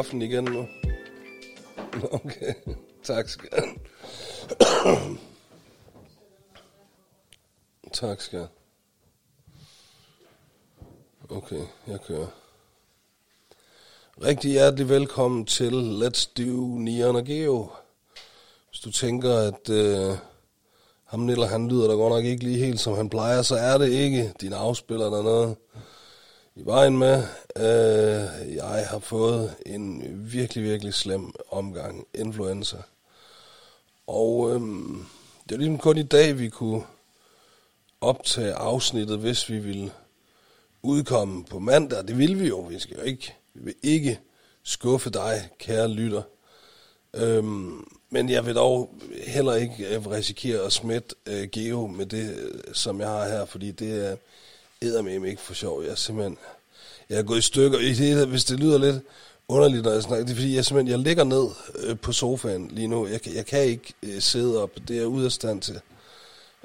kaffen igen nu. Okay, tak skal Tak skal Okay, jeg kører. Rigtig hjertelig velkommen til Let's Do Neon og Geo. Hvis du tænker, at øh, ham eller han lyder da godt nok ikke lige helt som han plejer, så er det ikke din afspiller eller noget i vejen med. Øh, jeg har fået en virkelig, virkelig slem omgang influenza. Og øh, det er ligesom kun i dag, vi kunne optage afsnittet, hvis vi ville udkomme på mandag. Det vil vi jo. Vi skal jo ikke, vi vil ikke skuffe dig, kære lytter. Øhm, men jeg vil dog heller ikke risikere at smitte øh, Geo med det, øh, som jeg har her, fordi det er eddermame ikke for sjov. Jeg er simpelthen, jeg er gået i stykker. I det, hvis det lyder lidt underligt, når jeg snakker, det er fordi, jeg simpelthen, jeg ligger ned øh, på sofaen lige nu. Jeg, jeg kan ikke øh, sidde op. Det er jeg ude af stand til.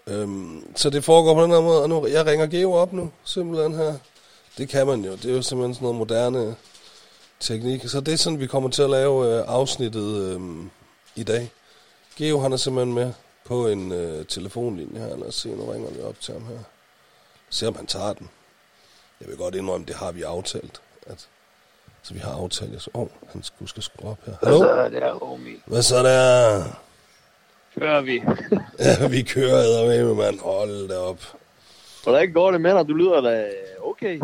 Øhm, så det foregår på den her måde, og nu, jeg ringer Geo op nu, simpelthen her. Det kan man jo. Det er jo simpelthen sådan noget moderne teknik. Så det er sådan, vi kommer til at lave øh, afsnittet øh, i dag. Geo, han er simpelthen med på en øh, telefonlinje her. Lad os se, nu ringer vi op til ham her. Se om han tager den. Jeg vil godt indrømme, det har vi aftalt. At, så vi har aftalt, så, åh, oh, han skal, skal skrue op her. Hallo? Hvad så er der, homie? Hvad så der? Kører vi. Ja, vi kører med, mand. Hold da op. Hvordan går det med dig? Du lyder da okay.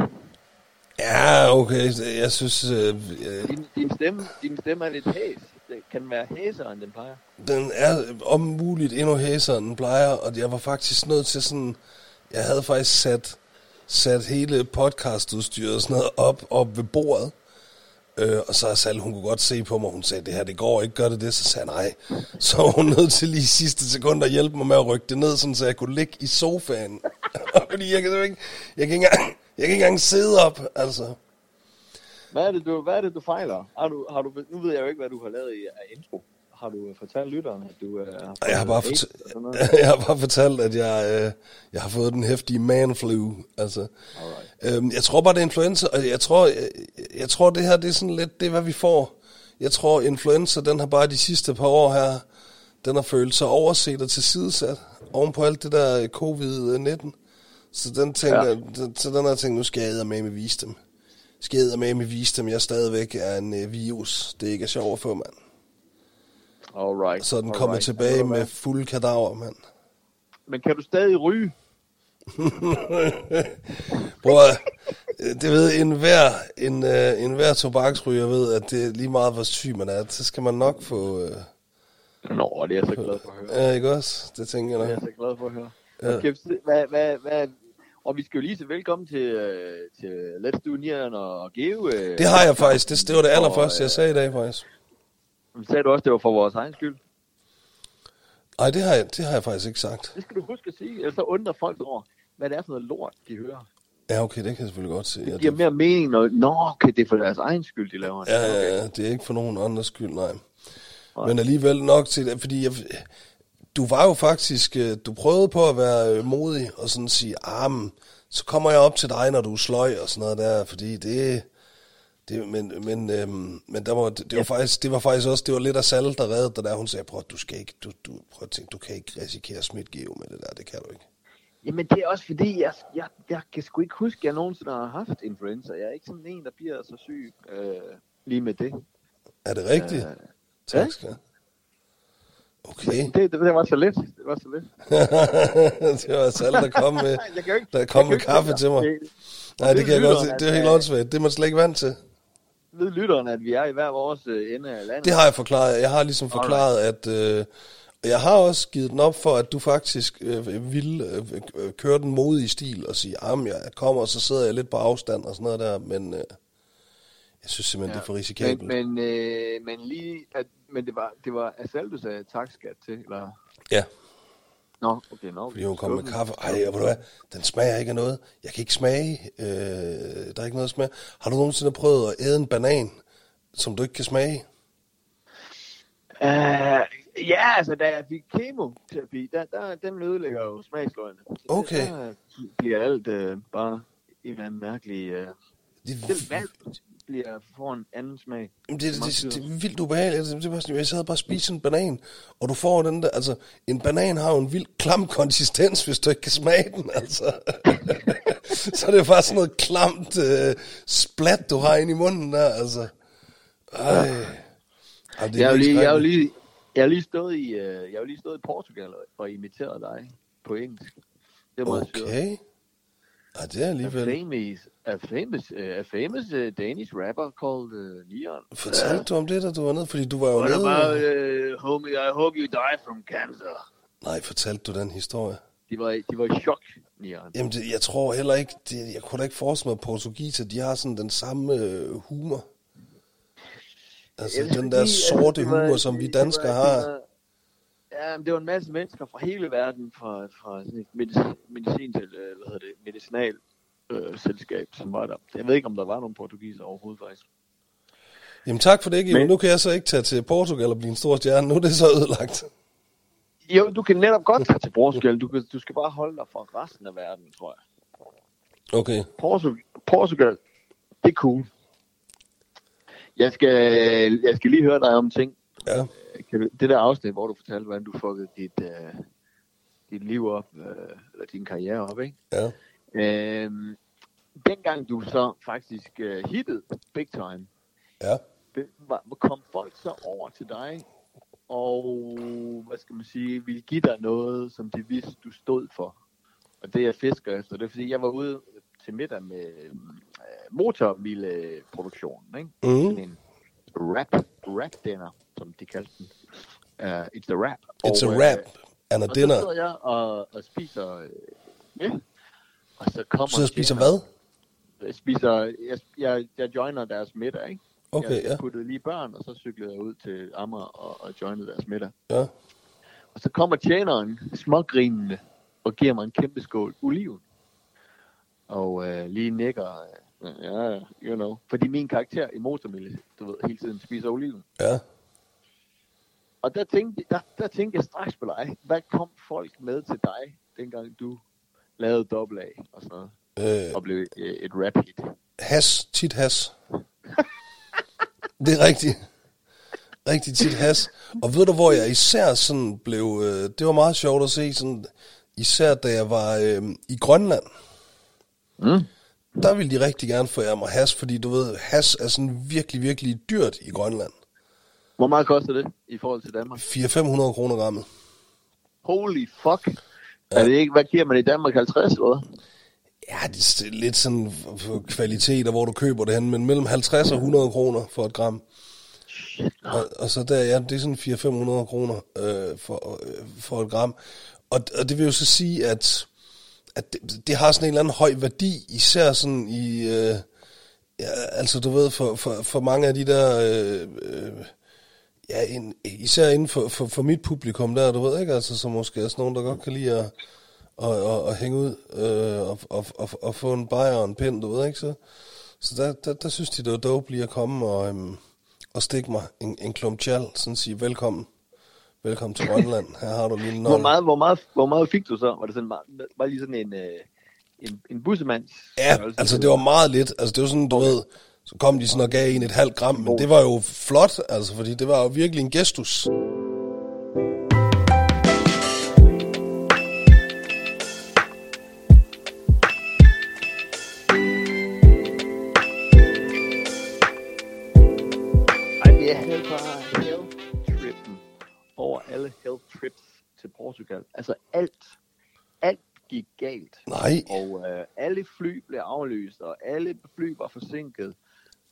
Ja, okay. Jeg synes, øh, øh, Din, din, stemme, din stemme er lidt hæs. Det kan være hæsere, end den plejer. den er om muligt endnu hæsere, end den plejer, og jeg var faktisk nødt til sådan... Jeg havde faktisk sat, sat hele podcastudstyret og sådan noget op, op ved bordet. Øh, og så Sal, hun kunne godt se på mig, hun sagde, det her, det går ikke, gør det det? Så sagde jeg, nej. Så var hun nødt til lige i sidste sekund at hjælpe mig med at rykke det ned, sådan, så jeg kunne ligge i sofaen. Fordi jeg kan, ikke, jeg, kan ikke engang, jeg kan ikke engang sidde op, altså. Hvad er det, du, hvad er det, du fejler? Har du, har du, nu ved jeg jo ikke, hvad du har lavet i af intro. Har du fortalt lytteren, at du er... Og Jeg har bare, fortalt, jeg har bare fortalt, at jeg, øh, jeg har fået den hæftige manflu. Altså. Øhm, jeg tror bare, det er influenza, og jeg tror, jeg, jeg tror, det her det er sådan lidt, det er, hvad vi får. Jeg tror, influenza, den har bare de sidste par år her, den har følt sig overset og tilsidesat oven på alt det der covid-19. Så den tænker, ja. så den har tænkt, nu skal jeg med med vise dem. Skal jeg med med vise dem, jeg stadigvæk er en øh, virus. Det ikke er sjovt at få, mand. Alright. Så den alright. tilbage Ved du med fuld kadaver, mand. Men kan du stadig ryge? Bror, det ved en hver, en, uh, en hver tobaksryger ved, at det er lige meget, hvor syg man er. Så skal man nok få... Uh, Nå, det er jeg så glad for at høre. ja, ikke også? Det tænker Det er jeg jeg nok. så glad for at høre. Ja. Okay, så hvad, hvad, hvad, og vi skal jo lige sige velkommen til, øh, til Let's Do Nian og Geo. øh. Det har jeg faktisk. Det, det var det allerførste, øh, jeg sagde i dag, faktisk. Sagde du også, det var for vores egen skyld? Nej, det har, jeg, det har jeg faktisk ikke sagt. Det skal du huske at sige, ellers så undrer folk over, hvad det er for noget lort, de hører. Ja, okay, det kan jeg selvfølgelig godt se. Ja, Det giver det, mere mening, når, nå, okay, det er for deres egen skyld, de laver det. ja, ja, ja, det er ikke for nogen andres skyld, nej. Nej. Men alligevel nok til det, fordi jeg, du var jo faktisk, øh, du prøvede på at være øh, modig og sådan sige, ah, men, så kommer jeg op til dig, når du er sløj og sådan noget der, fordi det, det men, men, øhm, men der var, det, det, var faktisk, det var faktisk også, det var lidt af Sal, der reddede dig der, hun sagde, prøv, du skal ikke, du, du, prøv at tænke, du kan ikke risikere at smitte Geo med det der, det kan du ikke. Jamen, det er også fordi, jeg, jeg, jeg kan sgu ikke huske, at jeg nogensinde har haft influenza. Jeg er ikke sådan en, der bliver så syg øh, lige med det. Er det rigtigt? Øh, tak ja. skal jeg. Okay. Det, det, det var så let. Det var så let. det var Sal, der kom med, ikke, der kom med kaffe til mig. Det, Nej, det kan jeg godt se. Det er helt åndssvagt. Det er man slet ikke vant til. Ved lytteren, at vi er i hver vores øh, ende af landet? Det har jeg forklaret. Jeg har ligesom forklaret, at øh, jeg har også givet den op for, at du faktisk øh, ville øh, øh, køre den modige stil og sige, at jeg kommer, og så sidder jeg lidt på afstand og sådan noget der, men øh, jeg synes simpelthen, ja. det er for risikabelt. Men, men, øh, men lige, at, men det var, det var Asal, du sagde tak skat til, eller? Ja, Nå, okay, nå. fordi hun kom med kaffe. Ej, ved du hvad, den smager ikke af noget. Jeg kan ikke smage. Øh, der er ikke noget smag. Har du nogensinde prøvet at æde en banan, som du ikke kan smage? Uh, ja, altså da jeg fik kemoterapi, der, der, den ødelægger jo smagsløgene. Det- Okay. Der bliver alt uh, bare en eller anden mærkelig... Uh, Det, vand bliver, får en anden smag. Det, det, det, det er vildt ubehageligt. Altså, Det er bare sådan, jeg sad bare og spiste en banan, og du får den der, altså, en banan har jo en vild klam konsistens, hvis du ikke kan smage den, altså. så er det bare sådan noget klamt øh, splat, du har inde i munden der, altså. Ej. Ej, det Jeg jo vildt lige, jeg jo lige, jeg har lige stået i, øh, jeg har lige stået i Portugal og, og imiteret dig på engelsk. Det var meget sjovt. Ej, det er A alligevel... famous, a famous, uh, a famous uh, Danish rapper called uh, Neon. Fortalte du om det, da du var nede? Fordi du var jo What nede... about, uh, homie, I hope you die from cancer. Nej, fortalte du den historie? De var, de var i chok, Neon. Jamen, det, jeg tror heller ikke... Det, jeg kunne da ikke forestille mig, at portugiser, de har sådan den samme øh, humor. Altså, Jamen, den fordi, der altså, sorte var- humor, som vi danskere var- har. Ja, det var en masse mennesker fra hele verden, fra, fra sådan et medicin, medicin til, øh, hvad hedder det, medicinal øh, selskab, som var der. Jeg ved ikke, om der var nogen portugiser overhovedet, faktisk. Jamen, tak for det. Men- Nu kan jeg så ikke tage til Portugal og blive en stor stjerne. Nu er det så ødelagt. Jo, du kan netop godt tage til Portugal. Du, kan, du skal bare holde dig fra resten af verden, tror jeg. Okay. Portugal, Portugal det er cool. Jeg skal, jeg skal lige høre dig om ting. Ja. Kan du, det der afsnit, hvor du fortalte, hvordan du fuckede dit, uh, dit liv op, uh, eller din karriere op, ikke? Ja. Øhm, dengang du så faktisk uh, hittede big time, Ja. var, kom folk så over til dig, og hvad skal man sige, ville give dig noget, som de vidste, du stod for. Og det jeg fisker efter, det er fordi, jeg var ude til middag med øh, motorvilleproduktionen, ikke? Mm. Sådan en rap, rap dinner, som de kaldte den. Uh, it's the rap. It's a Og, rap øh, and a og så dinner. sidder jeg og, og spiser øh, ja. Og så kommer og spiser hvad? Jeg spiser, jeg, jeg, jeg joiner deres middag, ikke? Okay, jeg, ja. jeg puttede lige børn, og så cyklede jeg ud til Amager og, og joinede deres middag. Ja. Og så kommer tjeneren smågrinende og giver mig en kæmpe skål oliven. Og øh, lige nikker, øh, ja, you know. Fordi min karakter i motormille, du ved, hele tiden spiser oliven. Ja. Og der tænkte, der, der tænkte jeg straks på dig. Hvad kom folk med til dig, dengang du lavede dobbelt A og sådan noget, Øh, og blev øh, et rap hit? has. Tit has. Det er rigtigt. Rigtig tit has. Og ved du, hvor jeg især sådan blev... Øh, det var meget sjovt at se, sådan, især da jeg var øh, i Grønland. Mm. Der ville de rigtig gerne forære mig has, fordi du ved, has er sådan virkelig, virkelig dyrt i Grønland. Hvor meget koster det i forhold til Danmark? 400-500 kroner grammet. Holy fuck. Ja. Er det ikke, hvad giver man i Danmark? 50 eller hvad? Ja, det er lidt sådan for kvaliteter, hvor du køber det hen, men mellem 50 og 100 kroner for et gram. Shit. Og, og så der, ja, det er sådan 400-500 kroner øh, for, øh, for et gram. Og, og det vil jo så sige, at, at det, det har sådan en eller anden høj værdi, især sådan i, øh, ja, altså du ved, for, for, for mange af de der, øh, øh, ja, in, især inden for, for, for mit publikum der, du ved ikke, altså som måske er sådan nogen, der godt kan lide at, at, at, at hænge ud øh, og, og, og, og få en bajer og en pind, du ved ikke, så, så der, der, der synes de, det var dope lige at komme og, øhm, og stikke mig en, en klump tjal, sådan sige, velkommen, velkommen til Grønland, her har du lige en Hvor meget, hvor, meget, hvor meget fik du så? Var det sådan, var lige sådan en, øh, en, en bussemands? Ja, altså det var meget lidt, altså det var sådan, du ved, så kom de sådan og gav en et halvt gram, men det var jo flot, altså fordi det var jo virkelig en gestus. Alle health-trips til Portugal. Altså alt, alt gik galt. Nej, Og øh, alle fly blev aflyst, og alle fly var forsinket.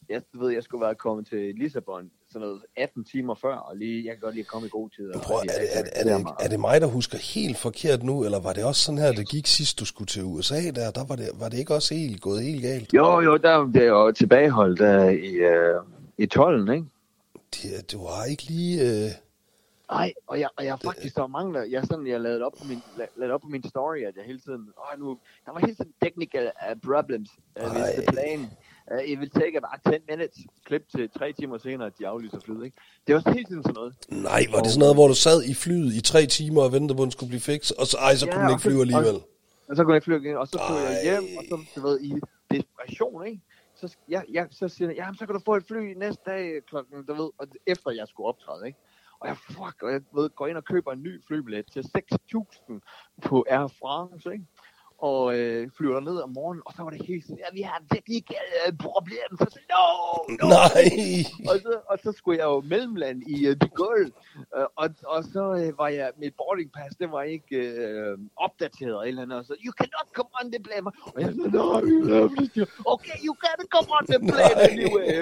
Jeg ved, jeg skulle være kommet til Lissabon sådan noget 18 timer før, og lige, jeg kan godt lige komme i god tid. prøv, er, det, er, jeg- det- er, det, er det mig, der husker helt forkert nu, eller var det også sådan her, det gik sidst, du skulle til USA der, der var det, var det ikke også helt gået helt galt? Jo, jo, der det er jo tilbageholdt der i, øh, i 12, ikke? Det, du har ikke lige... Øh, Nej, og jeg, og jeg faktisk, der der, jeg, sådan, jeg lavede op på min, la- lavede op på min story, at jeg hele tiden, åh, nu, der var hele tiden technical uh, problems uh, with the plane. Uh, it will take about 10 minutes. Klip til tre timer senere, at de aflyser flyet, ikke? Det var hele tiden sådan noget. nej, var det sådan noget, hvor du sad i flyet i tre timer og ventede på, at den skulle blive fikset, og så, ej, så Ja, kunne den og ikke flyve alligevel. Og så kunne jeg flyve igen, og så tog jeg hjem, og så, du ved, i desperation, ikke? så, jeg, jeg, så siger han, jamen, så kan du få et fly næste dag klokken, du ved, og efter jeg skulle optræde, ikke? Og jeg, fuck, og jeg ved, går ind og køber en ny flybillet til 6.000 på Air France, ikke? Og øh, flyver ned om morgenen, og så var det helt sådan, ja, vi har teknisk øh, problem, så sagde no, no. Nej. Og så, og så skulle jeg jo mellemland i uh, de gulv, uh, og, og så uh, var jeg, mit boarding pass, det var ikke uh, opdateret eller andet, og så, you cannot come on the plane, og jeg sagde, no, okay, you can come on the plane anyway.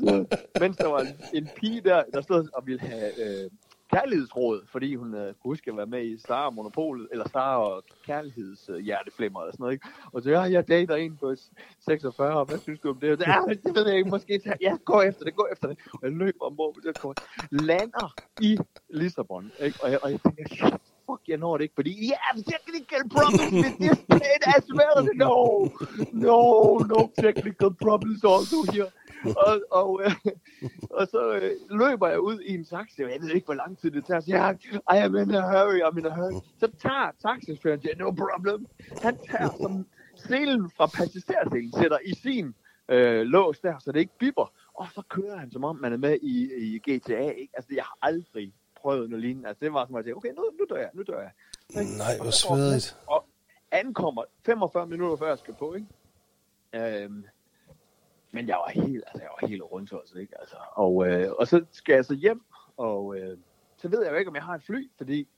så, mens der var en, en pige der, der stod og ville have uh, kærlighedsråd, fordi hun øh, kunne huske at være med i Star Monopolet, eller Star og kærligheds øh, hjerteflimmer eller sådan noget, ikke? Og så, ja, jeg dater en på 46, og hvad synes du om det? Og så, ja, det ved jeg ikke, måske, ja, gå efter det, gå efter det. Og jeg løber ombord på det kort, lander i Lissabon, ikke? Og jeg, og jeg tænker, fuck, jeg når det ikke, fordi, yeah, technical problems with this plane as well. No, no, no technical problems also here. og, og, øh, og så øh, løber jeg ud i en taxi, og jeg ved ikke, hvor lang tid det tager. Så jeg, I am in a hurry, I'm in a hurry. Så tager taxichaufføren, siger, no problem. Han tager som selen fra passagerselen, sætter i sin øh, lås der, så det ikke bipper. Og så kører han, som om man er med i, i GTA. Ikke? Altså, jeg har aldrig prøvet noget lignende. Altså, det var som at tænkte, okay, nu, nu dør jeg, nu dør jeg. Nej, hvor så går han svedigt. Og ankommer 45 minutter før jeg skal på, ikke? Øhm, men jeg var helt, altså jeg var helt rundt også, ikke? Altså, og, øh, og så skal jeg så hjem, og øh, så ved jeg jo ikke, om jeg har et fly, fordi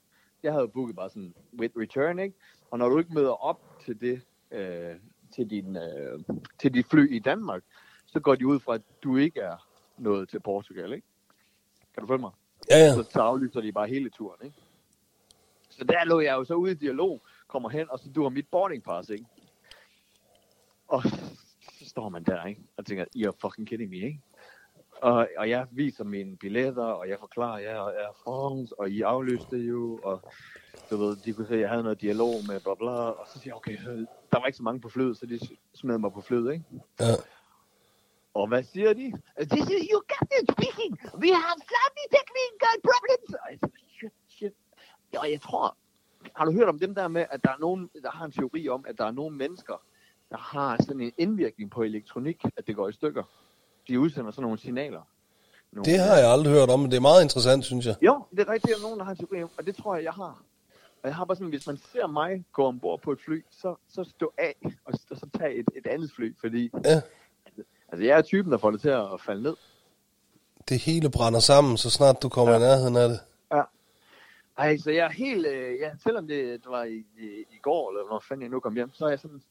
jeg havde booket bare sådan with return, ikke? Og når du ikke møder op til det, øh, til, din, øh, til dit fly i Danmark, så går de ud fra, at du ikke er nået til Portugal, ikke? Kan du følge mig? Ja, ja. så, så aflyser de bare hele turen, ikke? Så der lå jeg jo så ude i dialog, kommer hen, og så du har mit boarding pass, ikke? Og så står man der, ikke? Og tænker, you're fucking kidding me, ikke? Og, og jeg viser mine billetter, og jeg forklarer, at jeg er France, og I aflyste jo, og du ved, de kunne se, at jeg havde noget dialog med bla bla, og så siger jeg, okay, der var ikke så mange på flyet, så de smed mig på flyet, ikke? ja. Og hvad siger de? This is your captain speaking. We have slightly technical problems. Og jeg shit, shit. Ja, og jeg tror, har du hørt om dem der med, at der er nogen, der har en teori om, at der er nogle mennesker, der har sådan en indvirkning på elektronik, at det går i stykker. De udsender sådan nogle signaler. Nogle, Det har jeg aldrig hørt om, men det er meget interessant, synes jeg. Jo, det er rigtigt, at nogen, der har teori og det tror jeg, jeg har. Og jeg har bare sådan, hvis man ser mig gå ombord på et fly, så, så stå af, og, og så tage et, et andet fly, fordi Ja. altså, jeg er typen, der får det til at falde ned. Det hele brænder sammen, så snart du kommer ja. i nærheden af det. Ja. Ej, så jeg er helt, øh, ja, selvom det, det var i, i, i går, eller når fanden jeg nu kom hjem, så er jeg sådan,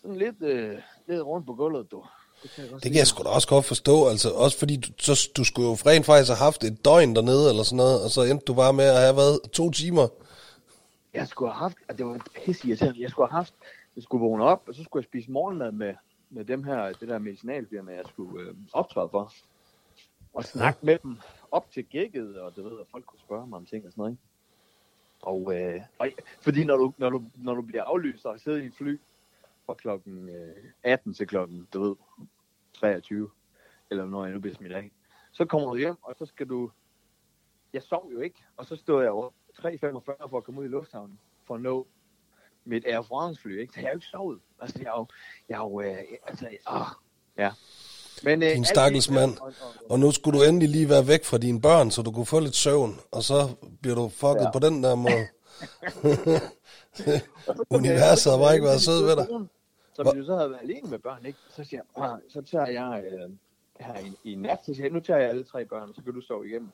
sådan lidt, øh, lidt rundt på gulvet, du. Det kan jeg Det kan jeg sgu da også godt forstå, altså også fordi du, så, du skulle jo rent faktisk have haft et døgn dernede eller sådan noget, og så endte du bare med at have været to timer. Jeg skulle have haft, og det var pisse irriterende, jeg skulle have haft, jeg skulle vågne op, og så skulle jeg spise morgenmad med, med dem her, det der medicinalfirma, jeg skulle øh, optræde for. Og snakke med dem op til gigget, og du ved, at folk kunne spørge mig om ting og sådan noget. Ikke? Og, øh, og, fordi når du, når, du, når du bliver aflyst og sidder i et fly fra klokken øh, 18 til klokken, du ved, 23, eller når jeg nu bliver smidt af, så kommer du hjem, og så skal du... Jeg sov jo ikke, og så stod jeg jo 3.45 for at komme ud i lufthavnen, for at nå mit Air France fly, ikke? Så jeg har jo ikke sovet. Altså, jeg har jo... Jeg har jo øh, altså, åh, ja. Men, øh, Din stakkels mand. og- og- Og nu skulle du endelig lige være væk fra dine børn, så du kunne få lidt søvn, og så bliver du fucket ja. På den der måde. Universet har bare ikke været sød ved dig. Så Hva- hvis du så havde været alene med børn, ikke? så siger jeg, "Ah, så tager jeg øh, her i, i nat, så siger jeg, nu tager jeg alle tre børn, så kan du sove igennem.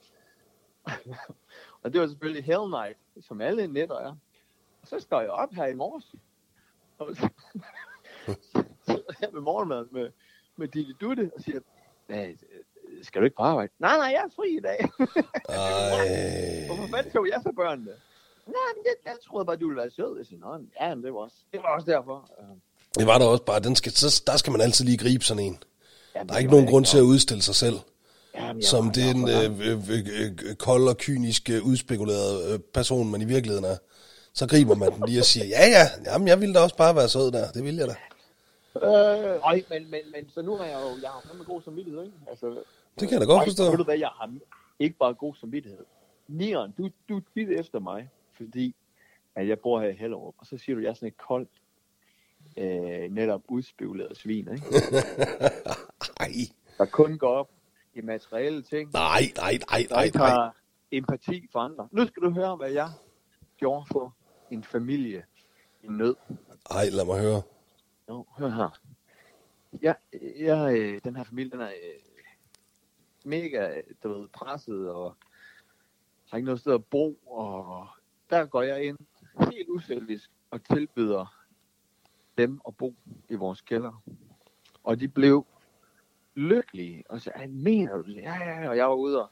og det var selvfølgelig Hell Night, som alle nætter er. Og så står jeg op her i morges. Og så sidder jeg med morgenmad med, med Ditte Dutte og siger, "Hvad, øh, skal du ikke på arbejde? Nej, nej, jeg er fri i dag. Ej. Hvorfor fanden tog jeg så børnene? Nej, men det, jeg troede bare, du ville være sød. Jeg siger, Nå, ja, men det var også, det var også derfor. Det var der også bare, den skal, så, der skal man altid lige gribe sådan en. jamen, Der er ikke nogen grund til at udstille sig selv, Jamen, som det øh, øh, øh, kold og kynisk øh, udspekuleret øh, person, man i virkeligheden er. Så griber man den lige og siger, ja ja, jamen, jeg ville da også bare være sød der, det ville jeg da. Øh, ej, men, men, men, så nu har jeg jo, jeg har fandme god samvittighed, ikke? Altså, Det kan jeg da godt ej, forstå. Ved du hvad, jeg har ikke bare god samvittighed. Nieren, du, du er efter mig, fordi at jeg bor her i Hellerup, og så siger du, at jeg er sådan et koldt, øh, netop udspivlet svin, ikke? Ej, der kun går op i materielle ting, nej, nej, nej, der nej, nej. har empati for andre. Nu skal du høre, hvad jeg gjorde for en familie i nød. Ej, lad mig høre. Jo, hør her. Ja, jeg, øh, den her familie, den er øh, mega, du ved, presset, og har ikke noget sted at bo, og der går jeg ind helt uselvisk og tilbyder dem at bo i vores kælder. Og de blev lykkelige, og så, "Ej, mener du? Ja, ja, og jeg var ude og,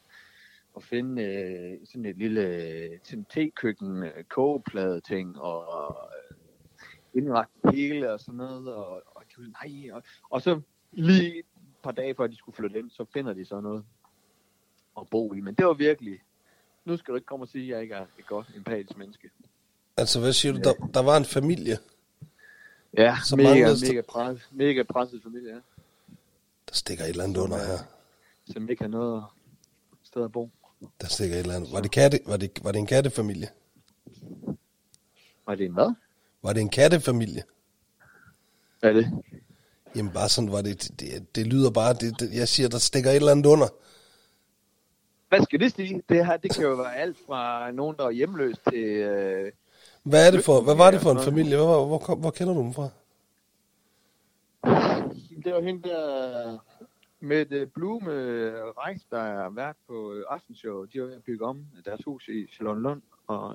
og finde øh, sådan et lille sådan tekøkken, øh, kogeplade ting, og øh, indrette hele og sådan noget, og, og de var, nej, og, og så lige et par dage før de skulle flytte ind, så finder de så noget at bo i. Men det var virkelig, nu skal du ikke komme og sige, at jeg ikke er et godt empatisk menneske. Altså, hvad siger du? Der, der var en familie, Ja, Så mega, mega, pres, mega presset familie, ja. der stikker et eller andet under her. Som ikke har noget sted at bo. Der stikker et eller andet. Var det, katte, var det, var det en kattefamilie? Var det en hvad? Var det en kattefamilie? Hvad er det? Jamen bare sådan var det, det, det lyder bare, det, det, jeg siger, der stikker et eller andet under. Hvad skal det sige? Det her, det kan jo være alt fra nogen, der er hjemløs til... Øh, Hvad, er det for, hvad var det for en familie? Hvor, hvor, hvor, hvor kender du dem fra? det var hende der med det Blume Reis, der er vært på øh, Aftenshow. De var ved at bygge om deres hus i Charlottenlund, og,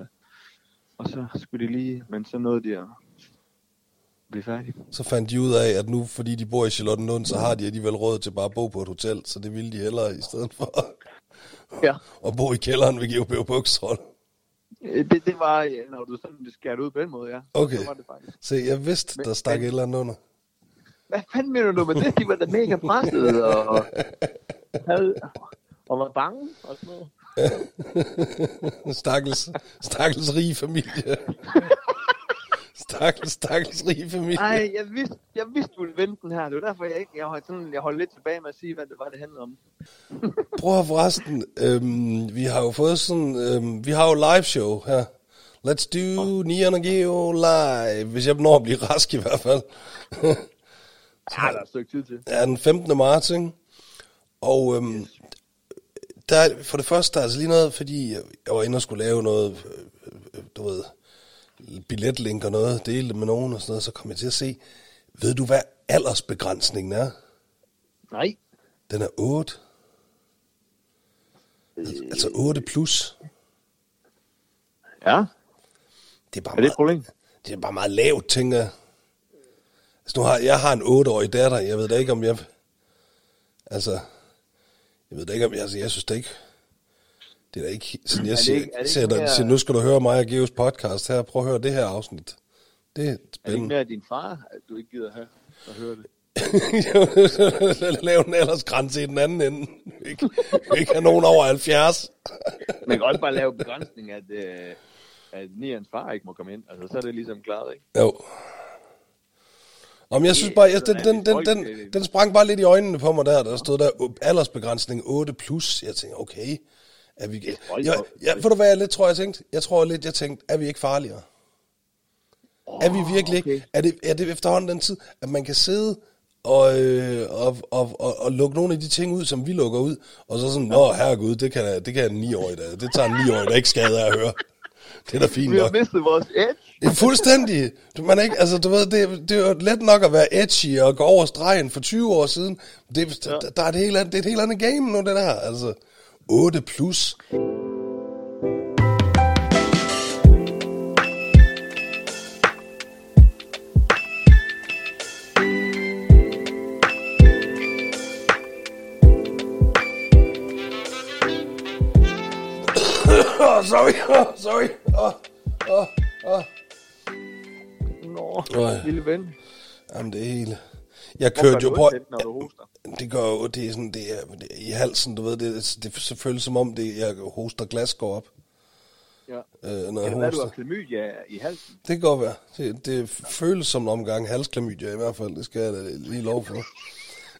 og så skulle de lige, men så nåede de at blive færdige. Så fandt de ud af, at nu, fordi de bor i Charlottenlund, så har de alligevel råd til bare at bo på et hotel, så det ville de hellere i stedet for Ja, at bo i kælderen ved GOB Bukshold. Øh, det, det var, ja, når du sådan skærer ud på den måde, ja. Okay. Så var det faktisk. Se, jeg vidste, Men- der stak men- et eller andet under. Hvad fanden mener du med det? De var da mega presset og, havde, og var bange og sådan noget. Stakkels, stakkels rige familie. Stakkels, stakkels rige familie. Ej, jeg vidste, jeg vidste, du ville vente den her. Det var derfor, jeg ikke, jeg holdt, sådan, jeg holdt lidt tilbage med at sige, hvad det var, det handlede om. Prøv at forresten, øhm, vi har jo fået sådan, øhm, vi har jo live show her. Let's do Neon Geo live, hvis jeg når at blive rask i hvert fald. Ja, der er et stykke tid til. er den 15. marts, ikke? Og øhm, der er for det første, der er altså lige noget, fordi jeg jeg var inde og skulle lave noget, øh, øh, du ved, billetlink og noget, dele det med nogen og sådan noget, så kom jeg til at se, ved du hvad aldersbegrænsningen er? Nej. Den er 8. Altså 8 plus. Ja, Det er bare, er det et meget, problem? det er bare meget lavt, tænker jeg. Altså, nu har, jeg har en 8-årig datter, jeg ved da ikke, om jeg... Altså, jeg ved da ikke, om jeg... Altså, jeg synes det ikke... Det er da ikke sådan, jeg siger, ikke- ikke der, mere- siger, nu skal du høre mig og Geos podcast her. Prøv at høre det her afsnit. Det er Er det ikke spændende. mere din far, at du ikke gider have at høre det? Lave en aldersgrænse i den anden ende. ikke, ikke have nogen over 70. Man kan også bare lave begrænsning, at, øh, at Nians far ikke må komme ind. Altså, så er det ligesom klaret, ikke? Jo. Om jeg synes bare, jeg, den, den, den, den, den sprang bare lidt i øjnene på mig der, der stod der aldersbegrænsning 8 plus. Jeg tænkte, okay, er vi... Jeg, op. jeg, ved du hvad jeg lidt tror, jeg tænkte? Jeg tror lidt, jeg tænkte, er vi ikke farligere? Er vi virkelig ikke? okay. Er det, er det efterhånden den tid, at man kan sidde og, øh, og, og, og, og lukke nogle af de ting ud, som vi lukker ud, og så sådan, nå herregud, det kan, det kan en 9-årig da. Det tager en 9-årig, der ikke skade af at høre. Det er da fint Vi har nok. mistet vores edge. Det er fuldstændig. Man er ikke, altså, du ved, det, det er jo let nok at være edgy og gå over stregen for 20 år siden. Det, ja. der, der er et helt andet, det er et helt andet game nu, det der. Altså, 8 plus. oh, sorry, oh, sorry. Oh, oh, oh. Nå, Nej. lille ven. Jamen, det er hele. Jeg Hvorfor kørte jo du på... tæt, når du hoster? Det gør jo, det er sådan, det er, det er i halsen, du ved, det, er- det er selvfølgelig som om, det, jeg hoster glas går op, Ja. øh, når jeg Kan det være, du har hoster. klamydia i halsen? Det kan godt være. Det, det føles som en omgang halsklamydia i hvert fald, det skal jeg da lige lov for.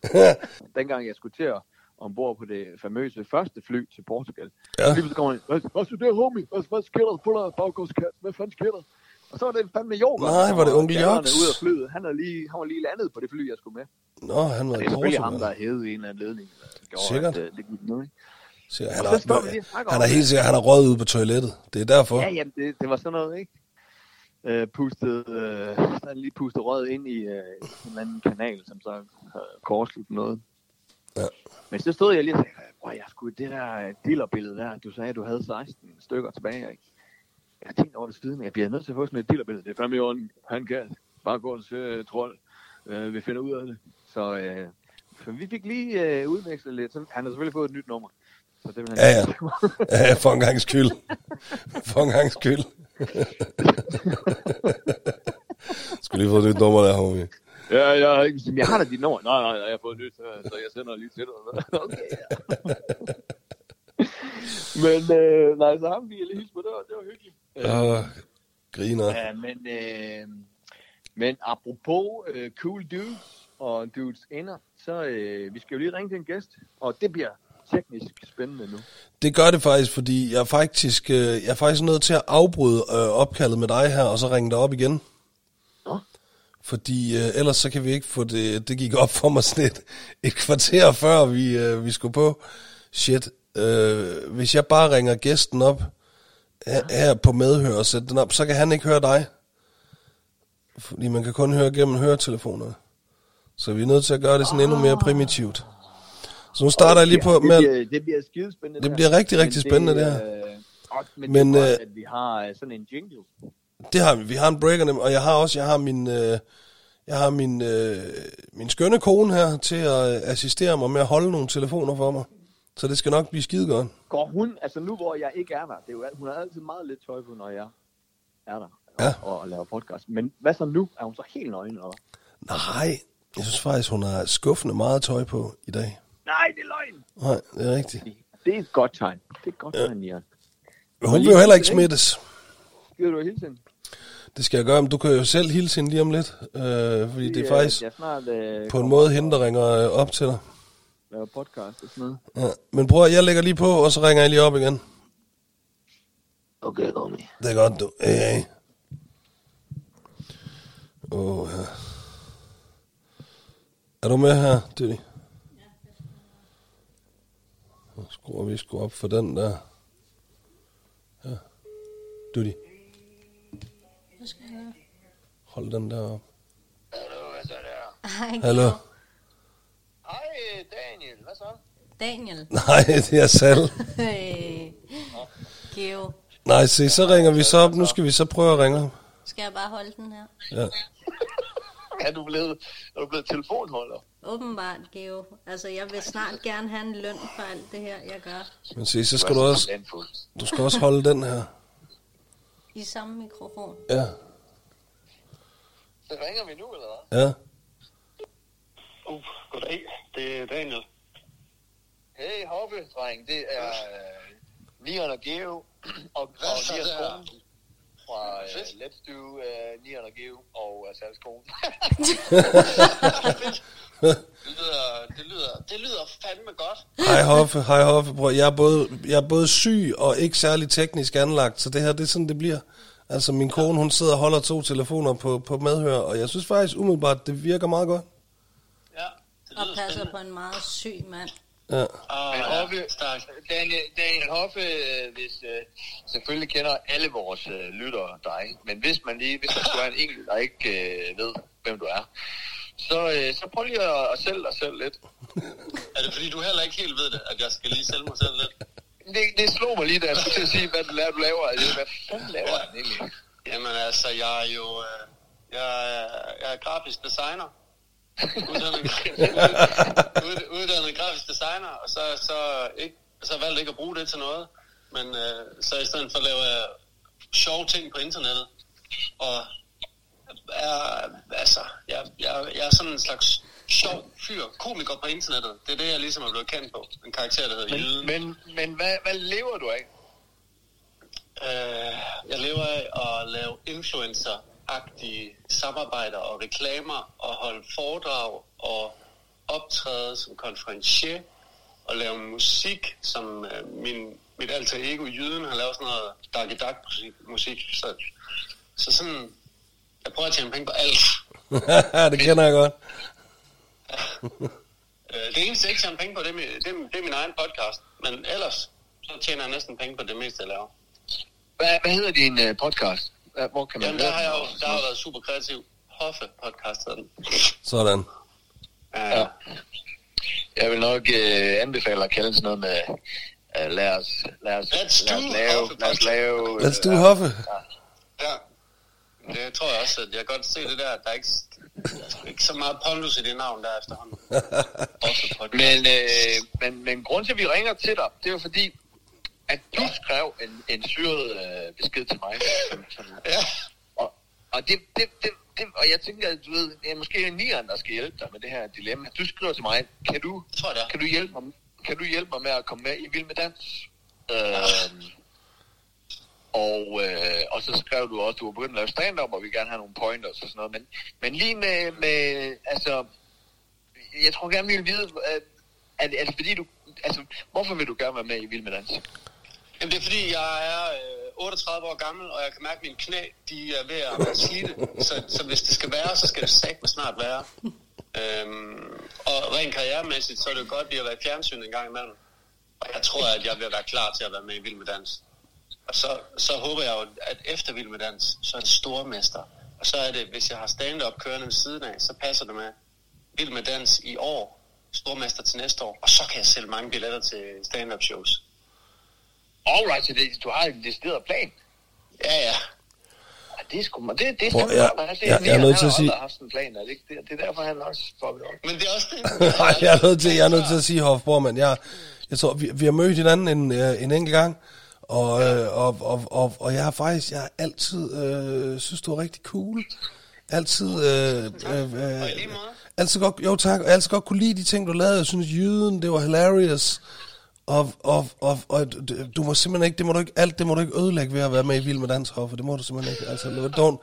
Dengang jeg skulle til at ombord på det famøse første fly til Portugal. Ja. Lige pludselig kommer han, hvad, hvad så der, homie? Hvad, hvad sker der? Af baggårdskasse. Hvad fanden sker der? Og så var det fandme Jorgen. Nej, var det onkel er Joks? ude af flyet. Han, er lige, han var lige landet på det fly, jeg skulle med. Nå, han var Det i er selvfølgelig ham, der Portugal. er i en eller anden ledning. Gjorde, Sikkert. At, øh, det gik ned, ikke? Så han, snakker han er helt sikkert, han har røget ud på toilettet. Det er derfor. Ja, jamen, det, det var sådan noget, ikke? Øh, pustet, øh, så han lige pustet rød ind i øh, en eller anden kanal, som så korslut noget. Ja. Men så stod jeg lige og sagde, bror, jeg skulle det der dealerbillede der, du sagde, du havde 16 stykker tilbage, ikke? Jeg tænkte over det siden, jeg bliver nødt til at få sådan et dealerbillede. Det er fandme i orden. Han kan bare gå og søge trold. Øh, vi finder ud af det. Så, øh, så vi fik lige øh, udvekslet lidt. Så, han har selvfølgelig fået et nyt nummer. Så det vil han Ja, ja. Ja, for en gang skyld. For en gang skyld. Skulle lige få et nyt nummer der, homie. Ja, jeg, har ikke- jeg har da dit nummer. Nej, nej, jeg har fået nyt, så, jeg sender lige til dig. okay, ja. Men øh, nej, så ham vi lige hilse på, det var, det var hyggeligt. Åh, griner. Ja, men, øh, men apropos øh, cool dudes og dudes ender, så øh, vi skal jo lige ringe til en gæst, og det bliver teknisk spændende nu. Det gør det faktisk, fordi jeg er faktisk, øh, jeg er faktisk nødt til at afbryde øh, opkaldet med dig her, og så ringe dig op igen. Nå? Fordi øh, ellers så kan vi ikke få det, det gik op for mig sådan et, et kvarter før vi, øh, vi skulle på. Shit, øh, hvis jeg bare ringer gæsten op her, på medhør og sætter den op, så kan han ikke høre dig. Fordi man kan kun høre gennem høretelefonerne. Så vi er nødt til at gøre det sådan endnu mere primitivt. Så nu starter jeg lige på det med... bliver, det bliver skidespændende. Det bliver rigtig, rigtig spændende, det her. Øh, men, Men, det er øh, godt, at vi har øh, sådan en jingle. Det har vi. Vi har en breaker, og jeg har også, jeg har min, øh, jeg har min, øh, min skønne kone her til at assistere mig med at holde nogle telefoner for mig. Så det skal nok blive skide godt. Går hun, altså nu hvor jeg ikke er der, det er jo, hun har altid meget lidt tøj på, når jeg er der Ja. og, og laver podcast. Men hvad så nu? Er hun så helt nøgen, eller? Nej, jeg synes faktisk, hun har skuffende meget tøj på i dag. Nej, det er løgn! Nej, det er rigtigt. Det er et godt tegn. Det er et godt tegn, Jan. Hun vil jo heller ikke smittes. Giver du hilsen? Det skal jeg gøre, men du kan jo selv hilse hende lige om lidt. Øh, fordi det er faktisk Jeg snart øh, på en måde hende, der ringer øh, op til dig. Laver podcast og sådan noget. Ja. Men bror, jeg lægger lige på, og så ringer jeg lige op igen. Okay, homie. Det er godt, du. Hey, hey. Åh, ja. Er du med her, Diddy? Så skruer vi sgu op for den der. Ja. Diddy, Hvad skal jeg gøre? hold den der op. Hallo, hvad så der? Hej, Hallo? Hej, Daniel. Hvad så? Daniel. Nej, det er Sal. Hey. Geo. Nej, se, så ringer vi så op. Nu skal vi så prøve at ringe op. Skal jeg bare holde den her? Ja. Er du blevet, er du blevet telefonholder? Åbenbart, Geo. Altså, jeg vil snart gerne have en løn for alt det her, jeg gør. Men se, så skal du også, du skal også holde den her. I samme mikrofon. Ja, Så ringer vi nu, eller hvad? ja. Uh, goddag, det er Daniel. Hey, Hoppe, dreng. Det er uh, Nian og Geo og, og Hvad Nias der? kone fra uh. Let's Do uh, Nian og Geo og uh, Sals kone. Det lyder, det lyder, det lyder fandme godt. Hej Hoffe, hej Hoffe, bror. Jeg er, både, jeg er både syg og ikke særlig teknisk anlagt, så det her, det er sådan, det bliver. Altså, min kone, hun sidder og holder to telefoner på, på medhør, og jeg synes faktisk umiddelbart, det virker meget godt. Og passer på en meget syg mand. Ja. Ja, Hoppe. Daniel, Daniel Hoffe, øh, hvis, øh, selvfølgelig kender alle vores øh, lyttere dig, men hvis man lige, hvis man skulle en enkelt, der ikke øh, ved, hvem du er, så, øh, så prøv lige at, at sælge dig selv lidt. Er det fordi, du heller ikke helt ved det, at jeg skal lige sælge mig selv lidt? Det, det slog mig lige, da jeg skulle til at sige, hvad du laver. Du laver. Hvad fanden laver han egentlig? Jamen altså, jeg er jo øh, jeg er, jeg er grafisk designer. Uddannet, ud- uddannet grafisk designer, og så, så, ikke, så valgte jeg ikke at bruge det til noget. Men øh, så i stedet for laver jeg sjove ting på internettet. Og er, altså, jeg, jeg, jeg er sådan en slags sjov fyr, komiker på internettet. Det er det, jeg ligesom er blevet kendt på. En karakter, der hedder Jyden. Men, men, men hvad, hvad lever du af? Øh, jeg lever af at lave influencer-agtige samarbejder og reklamer og holde foredrag og optræde som konferencier og lave musik, som øh, min, mit alter ego Jyden har lavet sådan noget dark dark musik, musik så, Så sådan, jeg prøver at tjene penge på alt. det kender jeg godt. Øh, det eneste, jeg ikke tjener penge på, det er, min, det, er, det er min egen podcast. Men ellers, så tjener jeg næsten penge på det meste, jeg laver. Hvad, hvad hedder din uh, podcast? Hvor kan man Jamen, der har jeg jo den? der har jeg været super kreativ. Hoffe podcast den. Sådan. Ja. Ja. Jeg vil nok uh, anbefale at kalde sådan noget med, uh, lad os, lad os, Let's lad os lave, Hoffe lad os lave, Let's do øh, Hoffe. ja. Det tror jeg også, at jeg kan godt se det der. Der er ikke, der er ikke så meget pondus i det navn der efterhånden. Men, øh, men, men grund til, at vi ringer til dig, det er jo fordi, at du skrev en, en syret øh, besked til mig. Som, Ja. og, og, det, det, det, det, og jeg tænker, at du ved, det er måske nieren, der skal hjælpe dig med det her dilemma. Du skriver til mig, kan du, kan du hjælpe mig, kan du hjælpe mig med at komme med i Vild med Dans? Øh, og, øh, og så skrev du også, at du var begyndt at lave stand-up, og vi gerne have nogle pointers og sådan noget. Men, men lige med, med, altså, jeg tror gerne, vi vil vide, at, at, at fordi du, altså, hvorfor vil du gerne være med i Vild med Dans? Jamen, det er fordi, jeg er øh, 38 år gammel, og jeg kan mærke, at mine knæ de er ved at være slidte. Så, så hvis det skal være, så skal det sagt snart være. Øhm, og rent karrieremæssigt, så er det jo godt lige at være i fjernsyn en gang imellem. Og jeg tror, at jeg vil være klar til at være med i Vild med Dans. Og så, så håber jeg jo, at efter Vild med Dans, så er det stormester. Og så er det, hvis jeg har stand-up kørende ved siden af, så passer det med Vild med Dans i år, stormester til næste år. Og så kan jeg sælge mange billetter til stand-up shows. Alright, så det, du har en decideret plan. Ja, ja. Ja, det er sgu, det, det er Prøv, jeg- altså, jeg- jeg er nødt til at Han sige- haft en plan, er det, ikke? det, det er derfor, han også fucket op. Men det er også det. Nej, jeg er nødt til, jeg er nødt til at sige, Hoff Bormann, jeg, jeg tror, vi, vi har mødt hinanden en, øh, en enkelt gang, og, øh, og, og, og, og jeg har faktisk, jeg har altid øh, synes, du er rigtig cool. Altid, øh, øh, øh, altid godt, jo tak, jeg altid godt kunne lide de ting, du lavede. Jeg synes, jyden, det var hilarious. Og, og, og, og du må simpelthen ikke, det må du ikke, alt det må du ikke ødelægge ved at være med i Vild med Dans, Hoffe. Det må du simpelthen ikke. Altså, don't,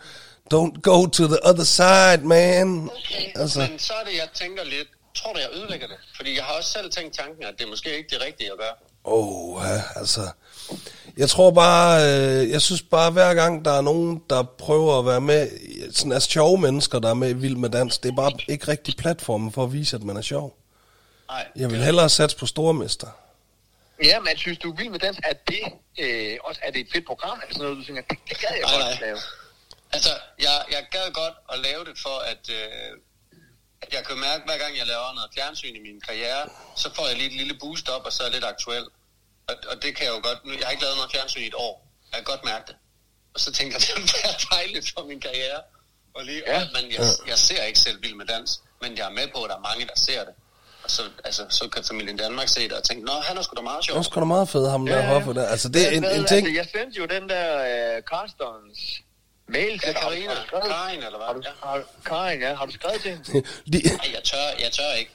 don't go to the other side, man. Okay, Altså. men så er det, jeg tænker lidt, tror du, jeg ødelægger det? Fordi jeg har også selv tænkt tanken, at det er måske ikke det rigtige at gøre. Åh, ja, altså... Jeg tror bare, øh, jeg synes bare, hver gang der er nogen, der prøver at være med, sådan er sjove mennesker, der er med i Vild med Dans, det er bare ikke rigtig platformen for at vise, at man er sjov. Nej, Jeg vil hellere satse på stormester. Ja, men synes du, Vild med Dans, er det, øh, også, er det et fedt program? Er det sådan noget, du tænker, det, det gad jeg Nej, godt nej. lave? Altså, jeg, jeg gad godt at lave det for, at, øh, at jeg kan mærke, hver gang jeg laver noget fjernsyn i min karriere, så får jeg lige et lille boost op, og så er jeg lidt aktuel. Og, og det kan jeg jo godt. Nu, jeg har ikke lavet noget fjernsyn i et år. Jeg kan godt mærke det. Og så tænker jeg, det være dejligt for min karriere. Og lige, Ja. ja. men jeg, jeg ser ikke selv Vild med Dans, men jeg er med på, at der er mange, der ser det. Og så, altså, så kan familien Danmark se det og tænke, nå, han er sgu da meget sjov. Det var sgu da meget fedt, ham der Ja, ja. Hoffe der. Altså, det er en, en ting... Altså, jeg sendte jo den der øh, Carstens mail til Ja, dig. Har du- Karina. har du skrevet- Karin, eller hvad? Har du, Ja. har, Karin, ja. Har du skrevet til hende? Nej, jeg tør, jeg tør ikke.